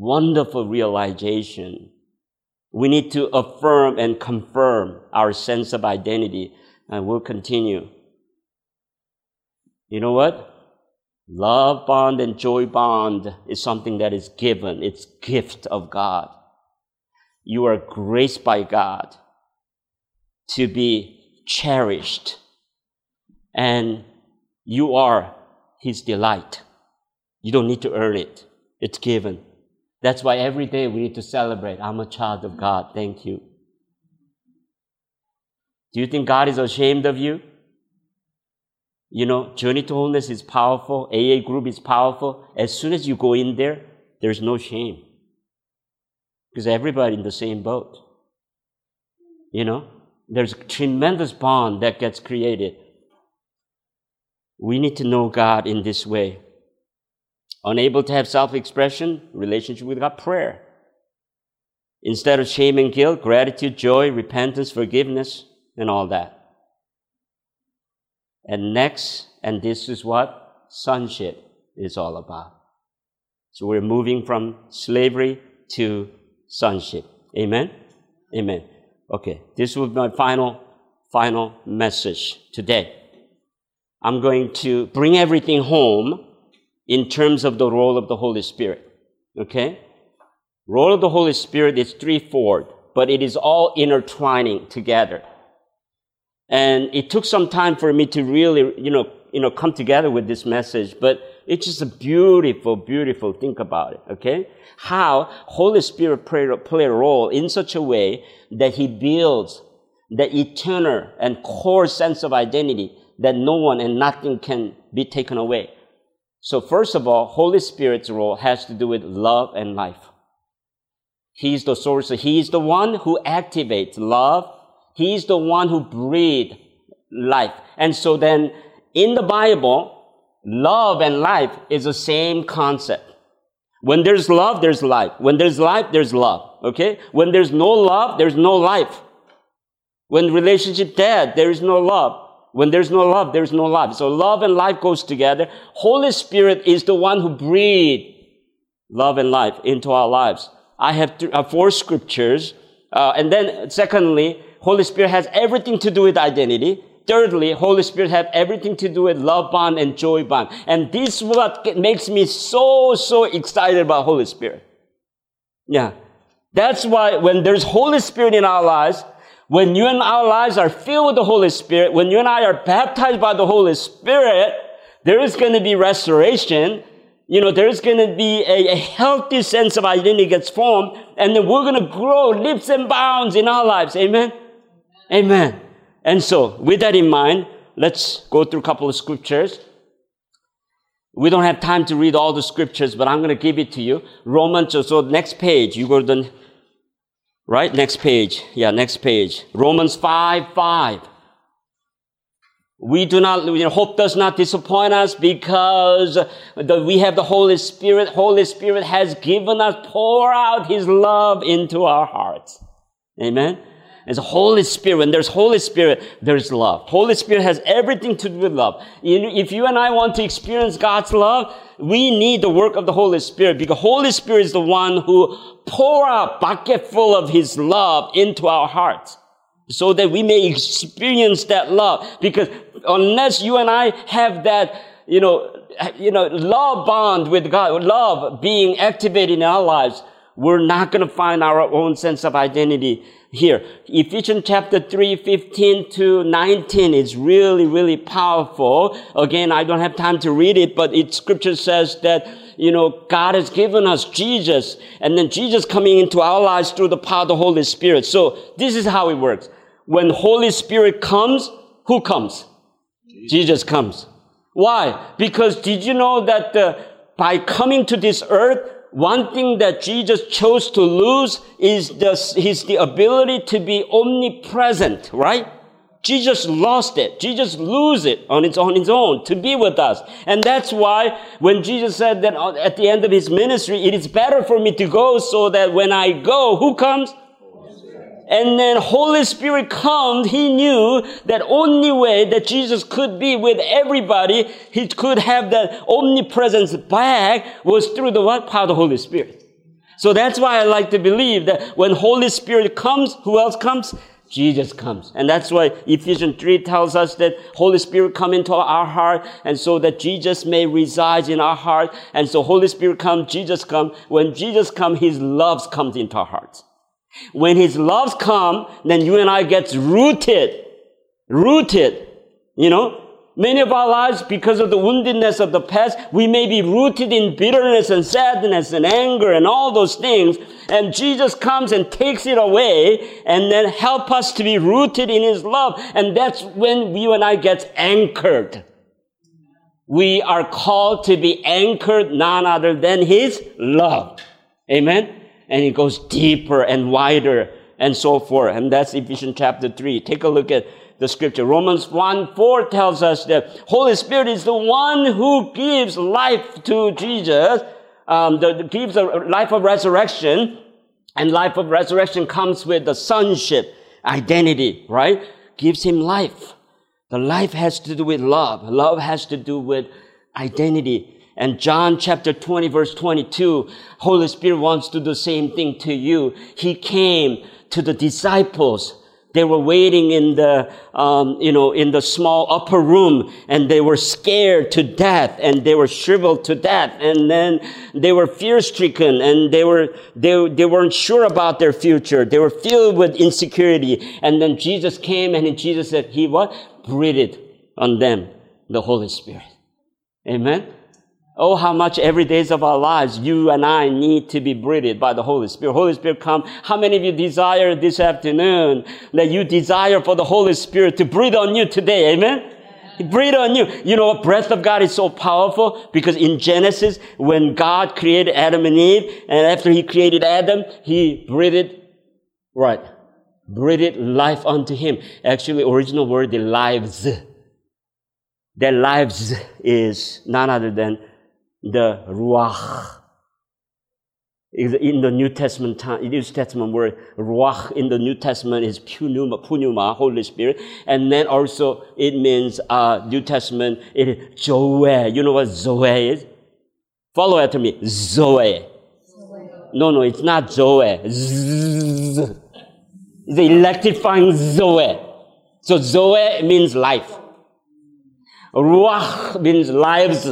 wonderful realization. We need to affirm and confirm our sense of identity, and we'll continue. You know what? Love bond and joy bond is something that is given. It's gift of God. You are graced by God to be cherished, and you are His delight. You don't need to earn it. It's given. That's why every day we need to celebrate. I'm a child of God. Thank you. Do you think God is ashamed of you? You know, Journey to Wholeness is powerful. AA group is powerful. As soon as you go in there, there's no shame. Because everybody in the same boat. You know, there's a tremendous bond that gets created. We need to know God in this way. Unable to have self expression, relationship with God, prayer. Instead of shame and guilt, gratitude, joy, repentance, forgiveness, and all that. And next, and this is what sonship is all about. So we're moving from slavery to sonship. Amen? Amen. Okay, this will be my final, final message today. I'm going to bring everything home in terms of the role of the Holy Spirit. Okay? Role of the Holy Spirit is threefold, but it is all intertwining together. And it took some time for me to really, you know, you know, come together with this message, but It's just a beautiful, beautiful. Think about it, okay? How Holy Spirit play, play a role in such a way that He builds the eternal and core sense of identity that no one and nothing can be taken away. So first of all, Holy Spirit's role has to do with love and life. He's the source. He's the one who activates love. He's the one who breathes life. And so then in the Bible, love and life is the same concept. When there's love, there's life. When there's life, there's love. Okay? When there's no love, there's no life. When relationship dead, there is no love. When there's no love, there's no life. So love and life goes together. Holy Spirit is the one who breathed love and life into our lives. I have th- uh, four scriptures. Uh, and then secondly, Holy Spirit has everything to do with identity. Thirdly, Holy Spirit have everything to do with love bond and joy bond. And this is what makes me so, so excited about Holy Spirit. Yeah. That's why when there's Holy Spirit in our lives, when you and our lives are filled with the Holy Spirit, when you and I are baptized by the Holy Spirit, there is going to be restoration. You know, there's going to be a, a healthy sense of identity gets formed, and then we're going to grow leaps and bounds in our lives. Amen? Amen. And so, with that in mind, let's go through a couple of scriptures. We don't have time to read all the scriptures, but I'm going to give it to you. Romans, so next page, you go to the, right? Next page. Yeah, next page. Romans 5, 5. We do not, you know, hope does not disappoint us because the, we have the Holy Spirit. Holy Spirit has given us, pour out His love into our hearts. Amen. It's Holy Spirit. When there's Holy Spirit, there's love. Holy Spirit has everything to do with love. If you and I want to experience God's love, we need the work of the Holy Spirit because Holy Spirit is the one who pour out bucket full of His love into our hearts so that we may experience that love. Because unless you and I have that, you know, you know, love bond with God, love being activated in our lives, we're not going to find our own sense of identity here. Ephesians chapter 3, 15 to 19 is really, really powerful. Again, I don't have time to read it, but it scripture says that, you know, God has given us Jesus and then Jesus coming into our lives through the power of the Holy Spirit. So this is how it works. When Holy Spirit comes, who comes? Jesus, Jesus comes. Why? Because did you know that uh, by coming to this earth, one thing that Jesus chose to lose is the, his, the ability to be omnipresent, right? Jesus lost it. Jesus lose it on its, on its own to be with us. And that's why when Jesus said that at the end of his ministry, it is better for me to go so that when I go, who comes? And then Holy Spirit comes, he knew that only way that Jesus could be with everybody, he could have that omnipresence back was through the what? Power of the Holy Spirit. So that's why I like to believe that when Holy Spirit comes, who else comes? Jesus comes. And that's why Ephesians 3 tells us that Holy Spirit come into our heart and so that Jesus may reside in our heart. And so Holy Spirit come, Jesus come. When Jesus come, His love comes into our hearts. When His loves come, then you and I gets rooted, rooted, you know. Many of our lives, because of the woundedness of the past, we may be rooted in bitterness and sadness and anger and all those things. And Jesus comes and takes it away and then help us to be rooted in His love. And that's when you and I get anchored. We are called to be anchored none other than His love. Amen and it goes deeper and wider and so forth. And that's Ephesians chapter 3. Take a look at the scripture. Romans 1 4 tells us that Holy Spirit is the one who gives life to Jesus, um, the, the, gives a life of resurrection. And life of resurrection comes with the sonship identity, right? Gives him life. The life has to do with love. Love has to do with identity. And John chapter 20 verse 22, Holy Spirit wants to do the same thing to you. He came to the disciples. They were waiting in the, um, you know, in the small upper room and they were scared to death and they were shriveled to death and then they were fear stricken and they were, they, they weren't sure about their future. They were filled with insecurity. And then Jesus came and Jesus said, he what? Breathed on them the Holy Spirit. Amen. Oh, how much every days of our lives you and I need to be breathed by the Holy Spirit. Holy Spirit come. How many of you desire this afternoon that you desire for the Holy Spirit to breathe on you today? Amen? breathe on you. You know what? Breath of God is so powerful because in Genesis, when God created Adam and Eve, and after he created Adam, he breathed, right? Breathed life unto him. Actually, original word, the lives. Their lives is none other than the ruach. In the New Testament, time, New Testament word ruach in the New Testament is pneuma, pneuma, Holy Spirit, and then also it means uh, New Testament it is zoe. You know what zoe is? Follow after me, zoe. No, no, it's not zoe. Zzz. It's electrifying zoe. So zoe means life. Ruach means lives.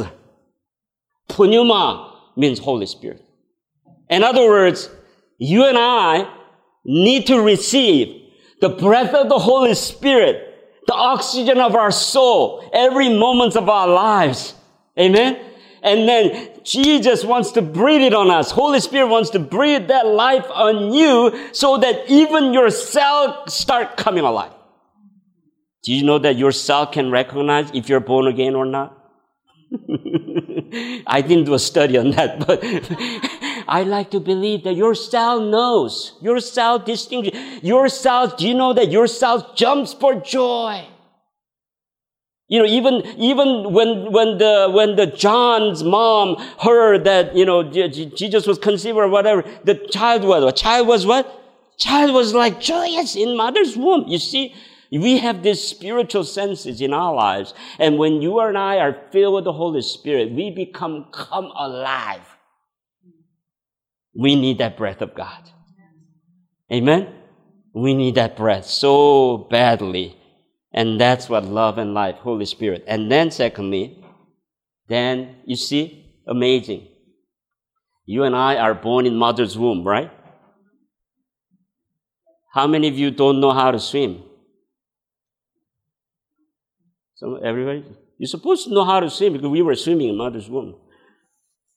Pneuma means Holy Spirit. In other words, you and I need to receive the breath of the Holy Spirit, the oxygen of our soul, every moment of our lives. Amen? And then Jesus wants to breathe it on us. Holy Spirit wants to breathe that life on you so that even your cell start coming alive. Do you know that your cell can recognize if you're born again or not? I didn't do a study on that, but I like to believe that your cell knows. Your cell distinguishes. Your cell, do you know that your cell jumps for joy? You know, even, even when, when the, when the John's mom heard that, you know, Jesus was conceived or whatever, the child was, child was what? Child was like joyous in mother's womb. You see, we have these spiritual senses in our lives. And when you and I are filled with the Holy Spirit, we become come alive. We need that breath of God. Amen? We need that breath so badly. And that's what love and life, Holy Spirit. And then secondly, then you see, amazing. You and I are born in mother's womb, right? How many of you don't know how to swim? So everybody, you're supposed to know how to swim because we were swimming in mother's womb.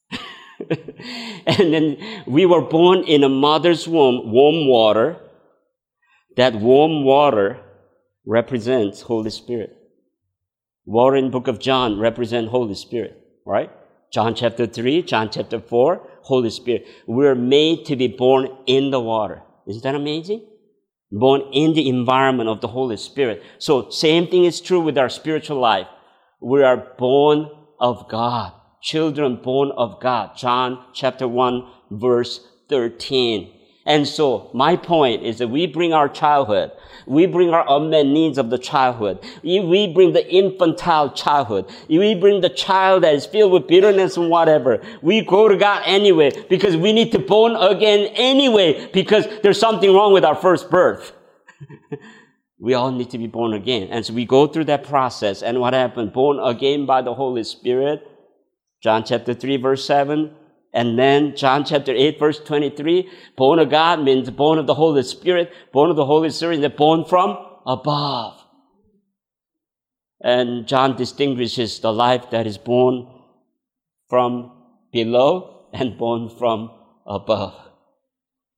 and then we were born in a mother's womb, warm water. That warm water represents Holy Spirit. Water in book of John represent Holy Spirit, right? John chapter 3, John chapter 4, Holy Spirit. We're made to be born in the water. Isn't that amazing? Born in the environment of the Holy Spirit. So same thing is true with our spiritual life. We are born of God children born of God. John chapter 1 verse 13. And so my point is that we bring our childhood. We bring our unmet needs of the childhood. We bring the infantile childhood. We bring the child that is filled with bitterness and whatever. We go to God anyway because we need to born again anyway because there's something wrong with our first birth. we all need to be born again. And so we go through that process. And what happened? Born again by the Holy Spirit John chapter 3 verse 7. And then John chapter 8 verse 23. Born of God means born of the Holy Spirit. Born of the Holy Spirit is born from above. And John distinguishes the life that is born from below and born from above.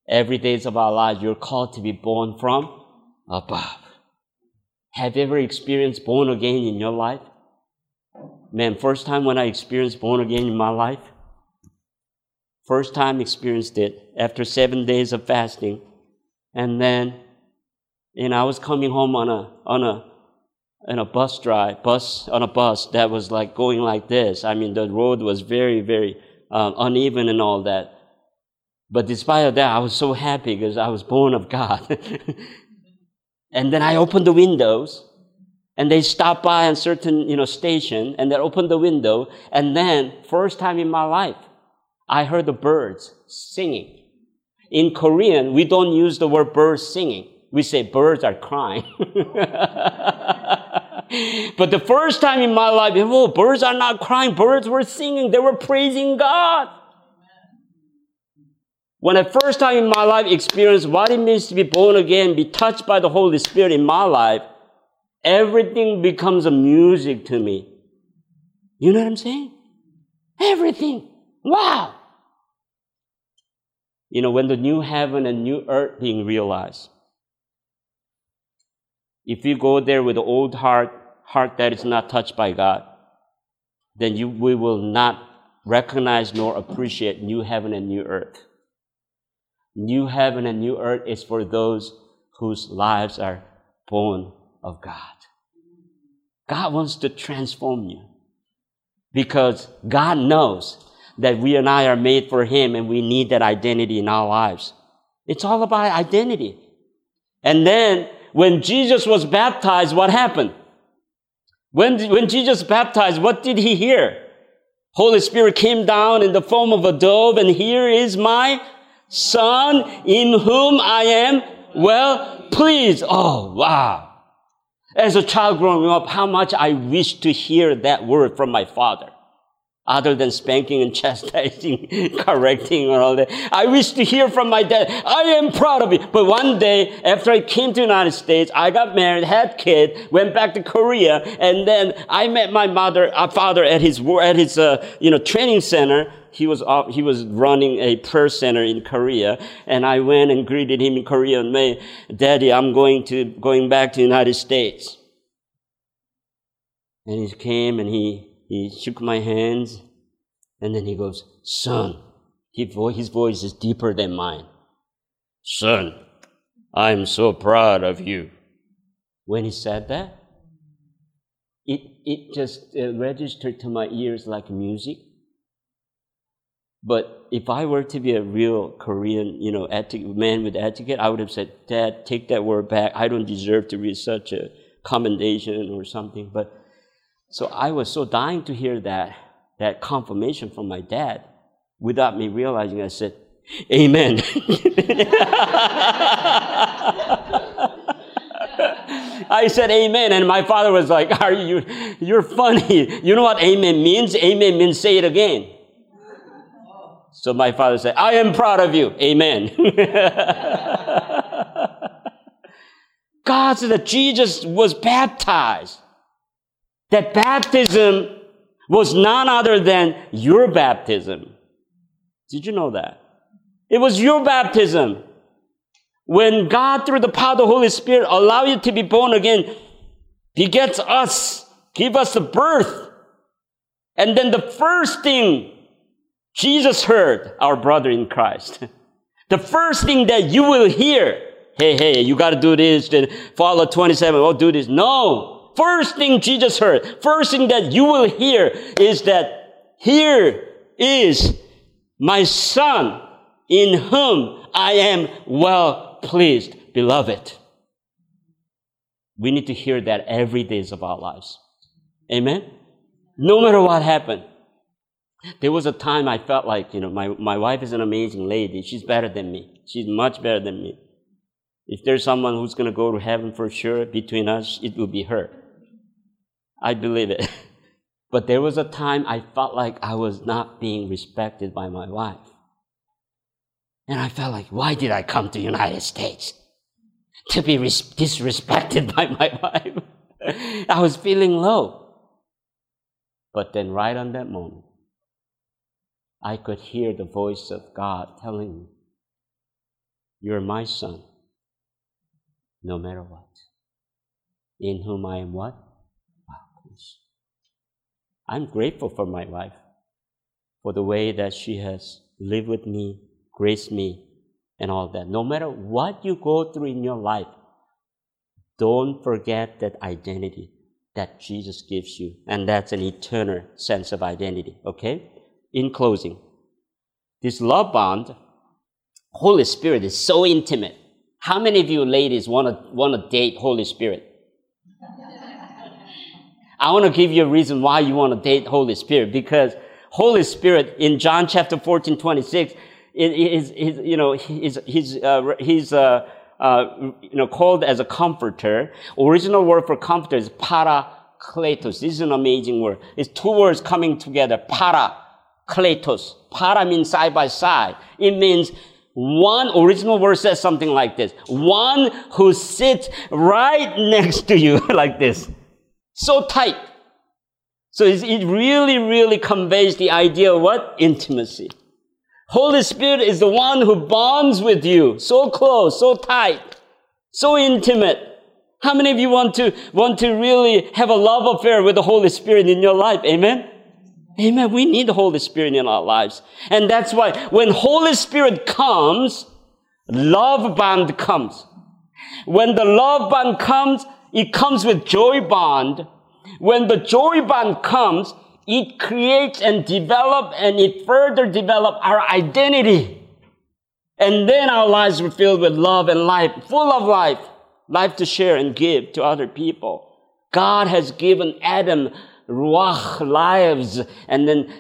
Every days of our lives, you're called to be born from above. Have you ever experienced born again in your life? Man, first time when I experienced born again in my life, first time experienced it after seven days of fasting. And then, and I was coming home on a, on a, on a bus drive, bus, on a bus that was like going like this. I mean, the road was very, very uh, uneven and all that. But despite of that, I was so happy because I was born of God. and then I opened the windows and they stop by a certain, you know, station and they opened the window. And then, first time in my life, I heard the birds singing. In Korean, we don't use the word birds singing. We say birds are crying. but the first time in my life, oh, birds are not crying. Birds were singing. They were praising God. When I first time in my life experienced what it means to be born again, be touched by the Holy Spirit in my life, everything becomes a music to me. You know what I'm saying? Everything. Wow. You know, when the new heaven and new earth being realized, if you go there with the old heart, heart that is not touched by God, then you, we will not recognize nor appreciate new heaven and new earth. New heaven and new earth is for those whose lives are born of God. God wants to transform you because God knows that we and I are made for Him and we need that identity in our lives. It's all about identity. And then when Jesus was baptized, what happened? When, when Jesus baptized, what did he hear? Holy Spirit came down in the form of a dove, and here is my son in whom I am well pleased. Oh, wow. As a child growing up, how much I wish to hear that word from my father other than spanking and chastising, correcting and all that. I wish to hear from my dad. I am proud of you. But one day, after I came to the United States, I got married, had kid, went back to Korea, and then I met my mother, uh, father at his, at his, uh, you know, training center. He was, uh, he was running a prayer center in Korea, and I went and greeted him in Korea and May, Daddy, I'm going to, going back to the United States. And he came and he he shook my hands, and then he goes, Son. His voice is deeper than mine. Son, I'm so proud of you. When he said that, it, it just uh, registered to my ears like music. But if I were to be a real Korean, you know, eti- man with etiquette, I would have said, Dad, take that word back. I don't deserve to read such a commendation or something. But so I was so dying to hear that, that confirmation from my dad without me realizing I said, Amen. I said amen, and my father was like, Are you you're funny. You know what amen means? Amen means say it again. So my father said, I am proud of you. Amen. God said that Jesus was baptized that baptism was none other than your baptism. Did you know that? It was your baptism. When God, through the power of the Holy Spirit, allow you to be born again, begets us, give us the birth. And then the first thing Jesus heard, our brother in Christ, the first thing that you will hear, hey, hey, you got to do this, then follow 27, oh, do this. No. First thing Jesus heard, first thing that you will hear is that here is my son in whom I am well pleased, beloved. We need to hear that every days of our lives. Amen? No matter what happened. There was a time I felt like, you know, my, my wife is an amazing lady. She's better than me. She's much better than me. If there's someone who's going to go to heaven for sure between us, it will be her. I believe it. But there was a time I felt like I was not being respected by my wife. And I felt like, why did I come to the United States? To be res- disrespected by my wife. I was feeling low. But then, right on that moment, I could hear the voice of God telling me, You're my son, no matter what. In whom I am what? I'm grateful for my wife, for the way that she has lived with me, graced me, and all that. No matter what you go through in your life, don't forget that identity that Jesus gives you. And that's an eternal sense of identity. Okay? In closing, this love bond, Holy Spirit is so intimate. How many of you ladies want to, want to date Holy Spirit? I want to give you a reason why you want to date Holy Spirit because Holy Spirit in John chapter 14, 26, is, is you know, he's, he's, uh, he's, uh, uh, you know, called as a comforter. Original word for comforter is parakletos. This is an amazing word. It's two words coming together. Parakletos. Para means side by side. It means one original word says something like this. One who sits right next to you like this. So tight. So it really, really conveys the idea of what? Intimacy. Holy Spirit is the one who bonds with you so close, so tight, so intimate. How many of you want to, want to really have a love affair with the Holy Spirit in your life? Amen? Amen. We need the Holy Spirit in our lives. And that's why when Holy Spirit comes, love bond comes. When the love bond comes, it comes with joy bond. When the joy bond comes, it creates and develop and it further develop our identity. And then our lives were filled with love and life, full of life, life to share and give to other people. God has given Adam ruach lives, and then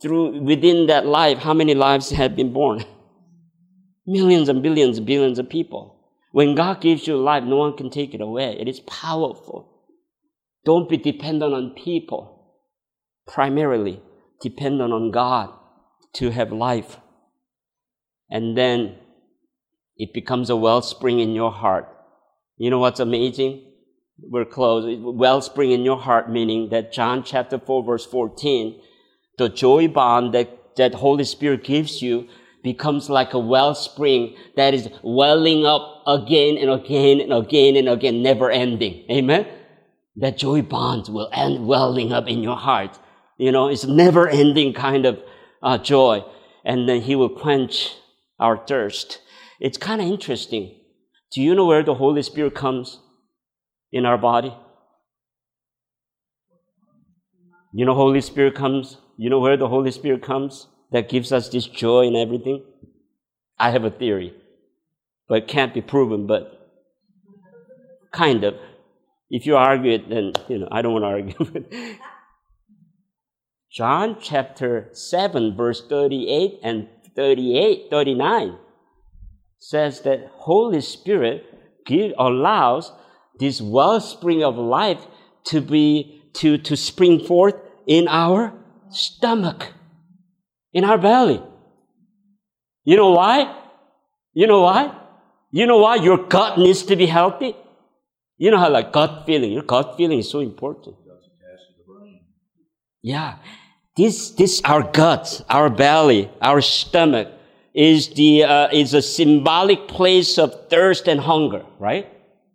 through within that life, how many lives have been born? Millions and billions, billions of people. When God gives you life, no one can take it away. It is powerful. Don't be dependent on people. Primarily, dependent on God to have life. And then it becomes a wellspring in your heart. You know what's amazing? We're close. Wellspring in your heart, meaning that John chapter 4, verse 14, the joy bond that, that Holy Spirit gives you becomes like a wellspring that is welling up again and again and again and again, never ending. Amen? That joy bond will end welling up in your heart. You know, it's never ending kind of uh, joy. And then He will quench our thirst. It's kind of interesting. Do you know where the Holy Spirit comes in our body? You know, Holy Spirit comes. You know where the Holy Spirit comes? That gives us this joy and everything? I have a theory, but it can't be proven, but kind of. If you argue it, then, you know, I don't want to argue. John chapter 7, verse 38 and 38, 39 says that Holy Spirit give, allows this wellspring of life to be, to, to spring forth in our stomach in our belly. You know why? You know why? You know why your gut needs to be healthy? You know how like gut feeling, your gut feeling is so important. Yeah. This, this, our gut, our belly, our stomach is the, uh, is a symbolic place of thirst and hunger, right?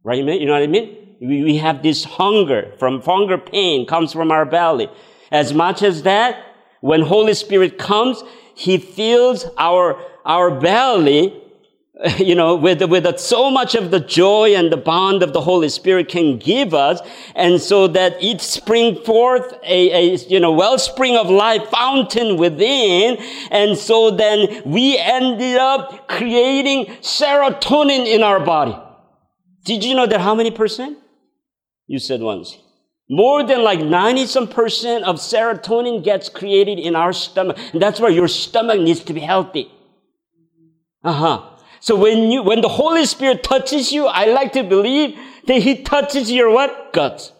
Right? You know what I mean? We, we have this hunger from hunger pain comes from our belly. As much as that, when Holy Spirit comes, He fills our, our belly, you know, with, with so much of the joy and the bond of the Holy Spirit can give us. And so that it spring forth a, a, you know, wellspring of life fountain within. And so then we ended up creating serotonin in our body. Did you know that how many percent? You said once. More than like 90 some percent of serotonin gets created in our stomach. And that's why your stomach needs to be healthy. Uh-huh. So when you, when the Holy Spirit touches you, I like to believe that He touches your what? Gut.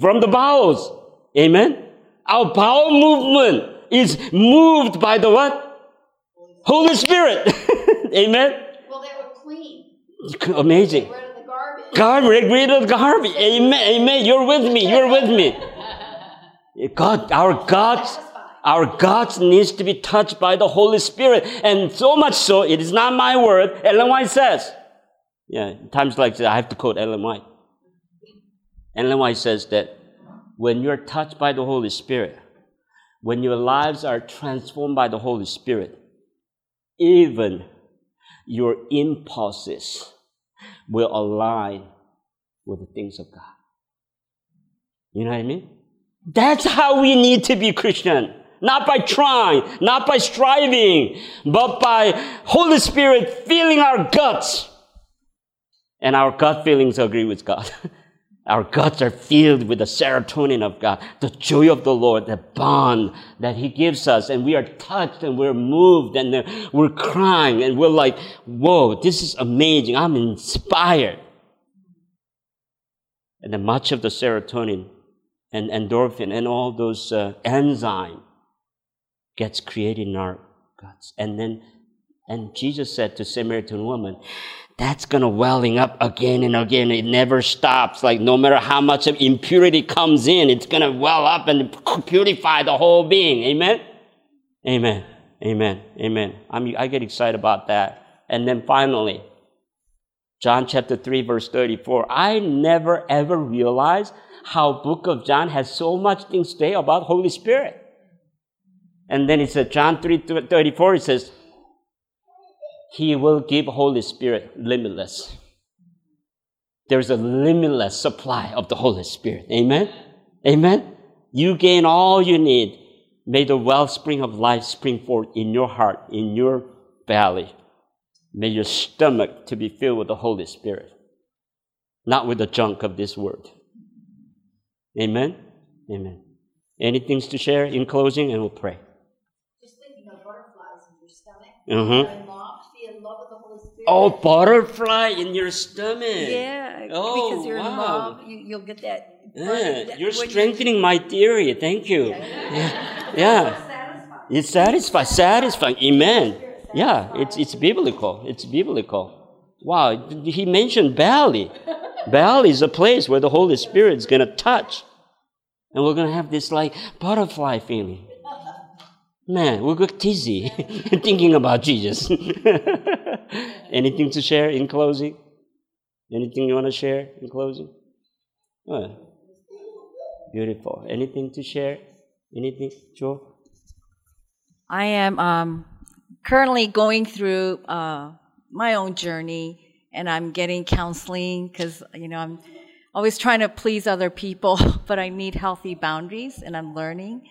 From the bowels. Amen. Our bowel movement is moved by the what? Holy Spirit. Amen. Well, they were clean. Amazing. God regulated garbage. Amen. Amen. You're with me. You're with me. God, our God, our God needs to be touched by the Holy Spirit. And so much so, it is not my word. Ellen White says. Yeah, times like that, I have to quote Ellen White. Ellen White says that when you're touched by the Holy Spirit, when your lives are transformed by the Holy Spirit, even your impulses will align with the things of God. You know what I mean? That's how we need to be Christian. Not by trying, not by striving, but by Holy Spirit filling our guts. And our gut feelings agree with God. Our guts are filled with the serotonin of God, the joy of the Lord, the bond that He gives us. And we are touched and we're moved and we're crying and we're like, whoa, this is amazing. I'm inspired. And then much of the serotonin and endorphin and all those uh, enzyme gets created in our guts. And then And Jesus said to Samaritan woman, that's gonna welling up again and again. It never stops. Like no matter how much of impurity comes in, it's gonna well up and purify the whole being. Amen? Amen. Amen. Amen. I'm, I get excited about that. And then finally, John chapter 3 verse 34. I never ever realized how book of John has so much things to say about Holy Spirit. And then it says, John 3 34, it says, He will give Holy Spirit limitless. There's a limitless supply of the Holy Spirit. Amen? Amen? You gain all you need. May the wellspring of life spring forth in your heart, in your belly. May your stomach to be filled with the Holy Spirit, not with the junk of this world. Amen? Amen. Anything to share in closing, and we'll pray. Just thinking of butterflies in your stomach. Uh-huh. And mom to be in love with the Holy Spirit. Oh, butterfly in your stomach. Yeah, Oh, because you're in wow. love, you, you'll get that. Yeah, that- you're when you- strengthening my theory. Thank you. Yeah. yeah. It's satisfying. Satisfying. Amen. Yeah, it's, it's biblical. It's biblical. Wow, he mentioned belly. belly is a place where the Holy Spirit is going to touch. And we're going to have this like butterfly feeling. Man, we'll get dizzy thinking about Jesus. Anything to share in closing? Anything you want to share in closing? Oh, beautiful. Anything to share? Anything, Joe? I am um, currently going through uh, my own journey, and I'm getting counseling because you know I'm always trying to please other people, but I need healthy boundaries, and I'm learning.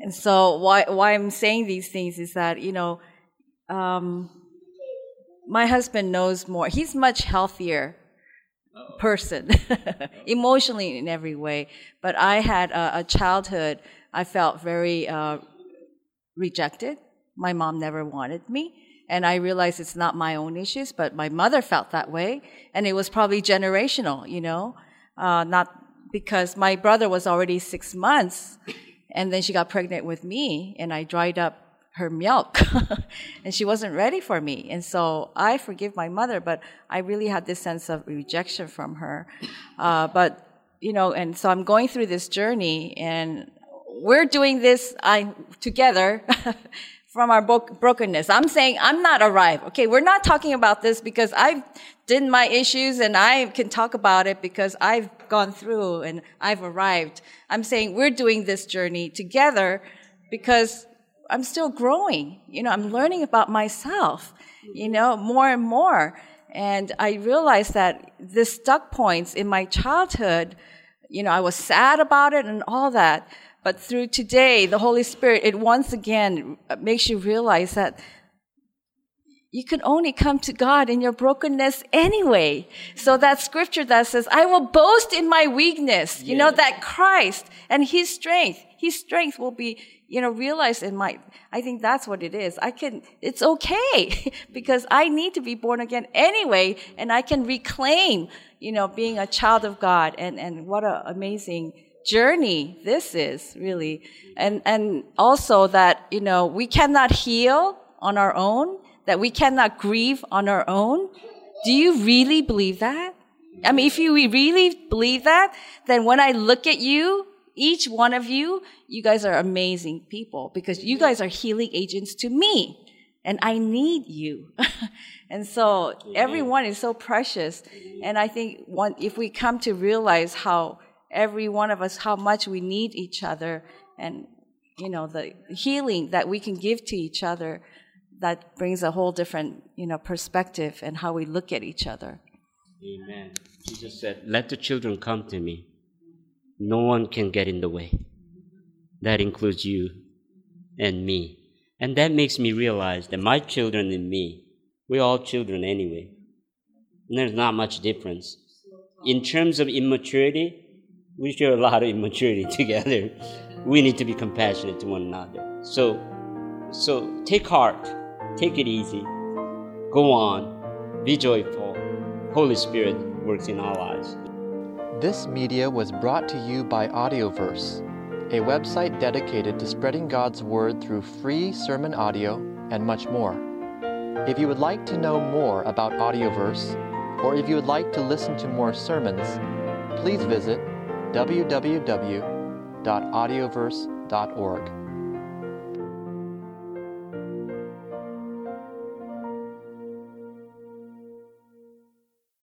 And so, why why I'm saying these things is that you know, um, my husband knows more. He's much healthier person, emotionally in every way. But I had a, a childhood. I felt very uh, rejected. My mom never wanted me. And I realized it's not my own issues, but my mother felt that way. And it was probably generational, you know, uh, not because my brother was already six months and then she got pregnant with me and I dried up her milk and she wasn't ready for me. And so I forgive my mother, but I really had this sense of rejection from her. Uh, but, you know, and so I'm going through this journey and we're doing this I, together from our bro- brokenness. I'm saying I'm not arrived. Okay, we're not talking about this because I've did my issues and I can talk about it because I've gone through and I've arrived. I'm saying we're doing this journey together because I'm still growing. You know, I'm learning about myself, you know, more and more. And I realized that the stuck points in my childhood, you know, I was sad about it and all that. But through today, the Holy Spirit, it once again uh, makes you realize that you can only come to God in your brokenness anyway. So that scripture that says, I will boast in my weakness, you know, that Christ and his strength, his strength will be, you know, realized in my, I think that's what it is. I can, it's okay because I need to be born again anyway and I can reclaim, you know, being a child of God and, and what an amazing journey this is really. And, and also that, you know, we cannot heal on our own, that we cannot grieve on our own. Do you really believe that? I mean, if you really believe that, then when I look at you, each one of you, you guys are amazing people because you guys are healing agents to me. And I need you. and so everyone is so precious. And I think one, if we come to realize how every one of us, how much we need each other and, you know, the healing that we can give to each other, that brings a whole different, you know, perspective and how we look at each other. Amen. Jesus said, Let the children come to me. No one can get in the way. That includes you and me. And that makes me realize that my children and me, we're all children anyway. And there's not much difference. In terms of immaturity, we share a lot of immaturity together. We need to be compassionate to one another. So, so take heart, take it easy, go on, be joyful. Holy Spirit works in our lives. This media was brought to you by Audioverse, a website dedicated to spreading God's Word through free sermon audio and much more. If you would like to know more about Audioverse, or if you would like to listen to more sermons, please visit www.audioverse.org.